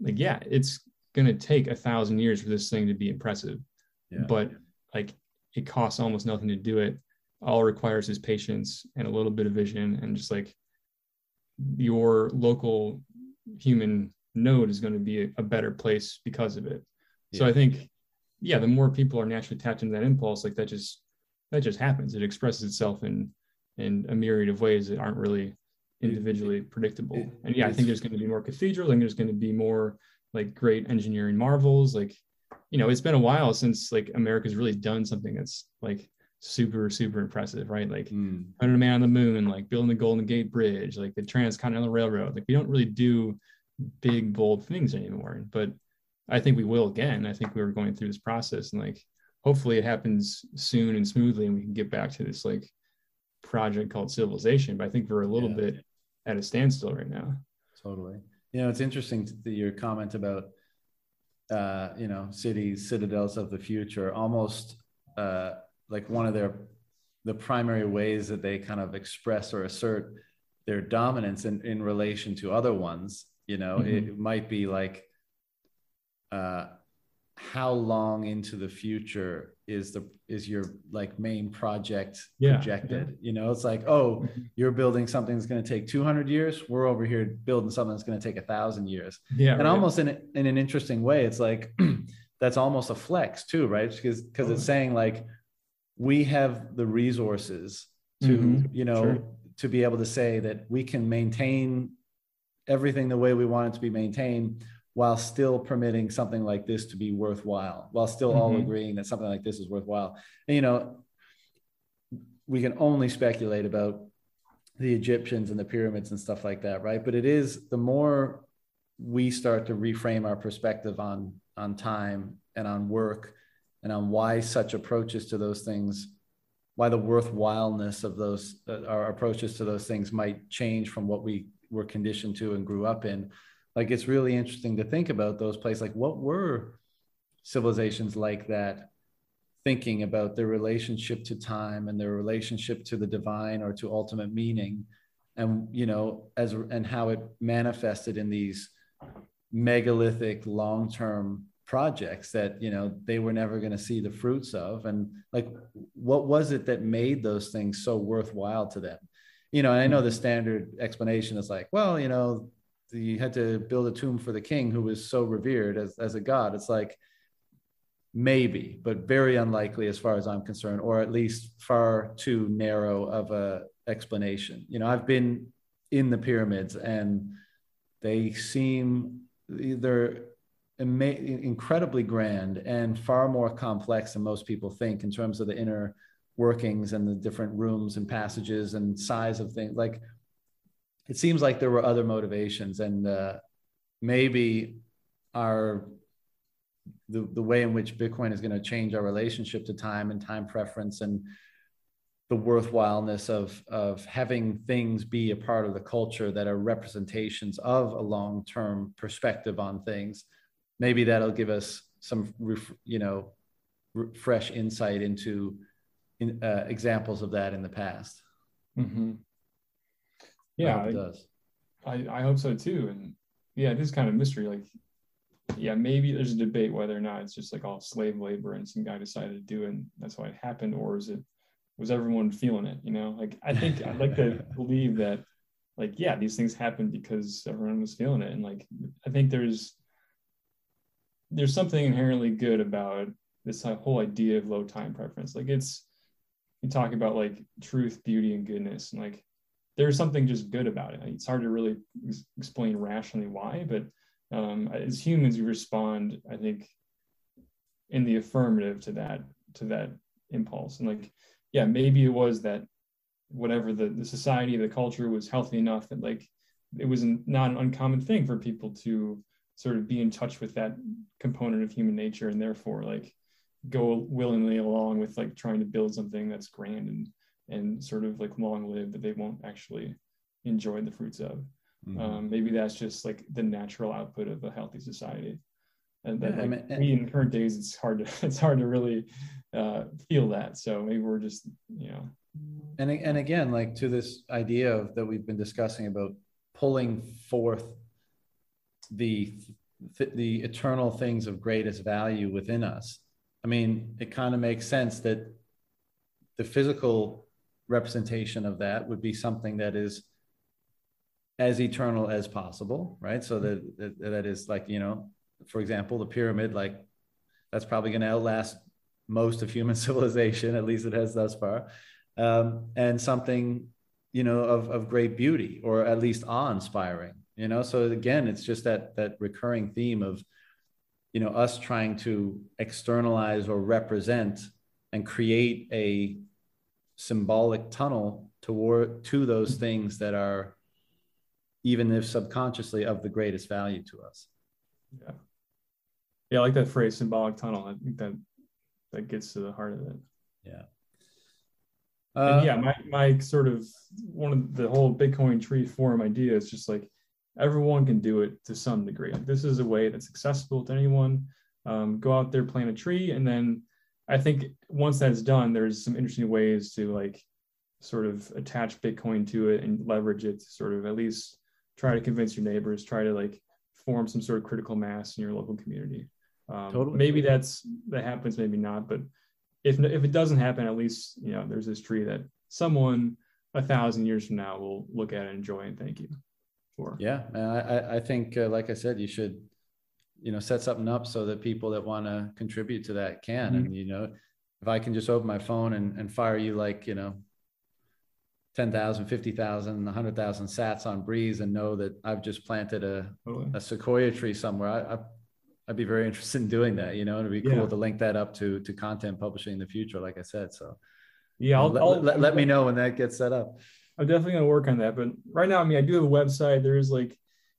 like yeah it's gonna take a thousand years for this thing to be impressive yeah. but like it costs almost nothing to do it all requires is patience and a little bit of vision and just like your local human node is going to be a, a better place because of it yeah. so i think yeah the more people are naturally tapped into that impulse like that just that just happens. It expresses itself in in a myriad of ways that aren't really individually predictable. and yeah i think there's going to be more cathedrals and there's going to be more like great engineering marvels like you know it's been a while since like america's really done something that's like super super impressive right? Like mm. putting a man on the moon like building the golden gate bridge like the transcontinental railroad. Like we don't really do big bold things anymore. But i think we will again. I think we were going through this process and like hopefully it happens soon and smoothly and we can get back to this like project called civilization but i think we're a little yeah. bit at a standstill right now totally you know it's interesting to, your comment about uh, you know cities citadels of the future almost uh, like one of their the primary ways that they kind of express or assert their dominance in, in relation to other ones you know mm-hmm. it might be like uh how long into the future is the is your like main project yeah, projected yeah. you know it's like oh mm-hmm. you're building something that's going to take 200 years we're over here building something that's going to take a thousand years yeah and right. almost in, in an interesting way it's like (clears throat) that's almost a flex too right because because it's saying like we have the resources to mm-hmm. you know sure. to be able to say that we can maintain everything the way we want it to be maintained while still permitting something like this to be worthwhile while still mm-hmm. all agreeing that something like this is worthwhile and you know we can only speculate about the egyptians and the pyramids and stuff like that right but it is the more we start to reframe our perspective on on time and on work and on why such approaches to those things why the worthwhileness of those uh, our approaches to those things might change from what we were conditioned to and grew up in like it's really interesting to think about those places. Like what were civilizations like that thinking about their relationship to time and their relationship to the divine or to ultimate meaning? And you know as and how it manifested in these megalithic long-term projects that you know they were never going to see the fruits of. And like what was it that made those things so worthwhile to them? You know and i know hmm. the standard explanation is like well you know you had to build a tomb for the king who was so revered as, as a god. It's like maybe but very unlikely as far as i'm concerned or at least far too narrow of a explanation. You know i've been in the pyramids and they seem they're incredibly grand and far more complex than most people think in terms of the inner workings and the different rooms and passages and size of things. Like it seems like there were other motivations and uh, maybe our the, the way in which bitcoin is going to change our relationship to time and time preference and the worthwhileness of of having things be a part of the culture that are representations of a long-term perspective on things maybe that'll give us some you know fresh insight into in, uh, examples of that in the past mm-hmm. Yeah I, it does I, I hope so too and yeah this kind of mystery like yeah, maybe there's a debate whether or not it's just like all slave labor and some guy decided to do it and that's why it happened, or is it was everyone feeling it? You know, like I think I'd like to (laughs) believe that like yeah, these things happened because everyone was feeling it. And like I think there's there's something inherently good about this whole idea of low time preference. Like it's you talk about like truth, beauty, and goodness, and like there's something just good about it. It's hard to really explain rationally why, but um, as humans, we respond, I think, in the affirmative to that to that impulse. And like, yeah, maybe it was that whatever the the society, the culture was healthy enough that like it was not an uncommon thing for people to sort of be in touch with that component of human nature and therefore like go willingly along with like trying to build something that's grand and and sort of like long lived that they won't actually enjoy the fruits of. Mm-hmm. Um, maybe that's just like the natural output of a healthy society. And that yeah, like I mean, we in current days, it's hard to (laughs) it's hard to really uh, feel that. So maybe we're just you know. And and again, like to this idea of that we've been discussing about pulling forth the the eternal things of greatest value within us. I mean, it kind of makes sense that the physical representation of that would be something that is as eternal as possible, right? So that, that, that is like, you know, for example, the pyramid, like that's probably going to outlast most of human (laughs) civilization, at least it has thus far. Um, and something, you know, of, of great beauty or at least awe inspiring, you know? So again, it's just that, that recurring theme of, you know, us trying to externalize or represent and create a symbolic tunnel toward to those things that are even if subconsciously of the greatest value to us. Yeah. Yeah i like that phrase symbolic tunnel. I think that that gets to the heart of it. Yeah. Uh, yeah my, my sort of one of the whole bitcoin tree forum idea is just like everyone can do it to some degree. Like this is a way that's accessible to anyone. Um, go out there plant a tree and then I think once that's done, there's some interesting ways to like sort of attach Bitcoin to it and leverage it to sort of at least try to convince your neighbors, try to like form some sort of critical mass in your local community. Um, totally. Maybe that's that happens, maybe not. But if if it doesn't happen, at least you know there's this tree that someone a thousand years from now will look at and enjoy and thank you for. Yeah, I I think uh, like I said, you should you know set something up so that people that want to contribute to that can mm-hmm. and you know if i can just open my phone and, and fire you like you know 10,000 50,000 100,000 sats on Breez and know that i've just planted a, a sequoia tree somewhere I, I I'd be very (laughs) interested in doing that. You know, it'd be cool yeah. to link that up to to content publishing in the future, like I said. So, yeah, I'll, let, I'll, let, let me know when that gets set up. I'm definitely gonna work on that. But right now, I mean, I do have a website. There's like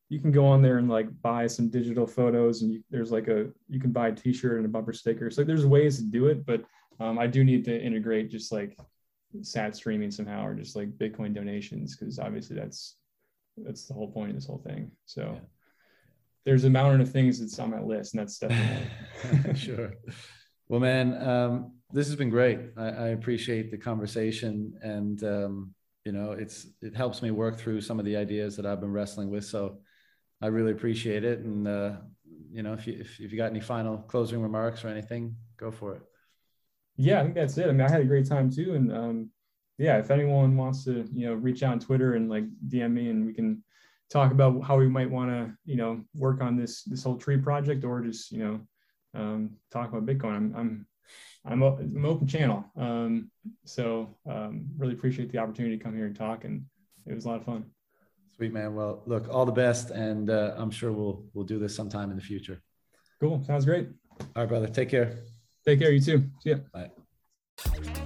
you can go on there and like buy some digital photos and you, there's like a you can buy a t-shirt and a bumper sticker. So there's ways to do it but um, i do need to integrate just like sat streaming somehow or just like bitcoin donations because obviously that's that's the whole point of this whole thing. So yeah. there's a mountain of things that's on my list and that's definitely (laughs) sure. Well man um, this has been great. I, I appreciate the conversation and um, you know it's it helps me work through some of the ideas that i've been wrestling with. So I really appreciate it. And, uh, you know, if you, if, if you got any final closing remarks or anything, go for it. Yeah, I think that's it. I mean, I had a great time too. And, um, yeah, if anyone wants to, you know, reach out on Twitter and like DM me and we can talk about how we might want to, you know, work on this, this whole tree project or just, you know, um, talk about Bitcoin. I'm, I'm, I'm, I'm open channel. Um, so um, really appreciate the opportunity to come here and talk. And it was a lot of fun. Sweet man. Well, look, all the best, and uh, I'm sure we'll we'll do this sometime in the future. Cool. Sounds great. All right, brother. Take care. Take care. You too. See ya. Bye.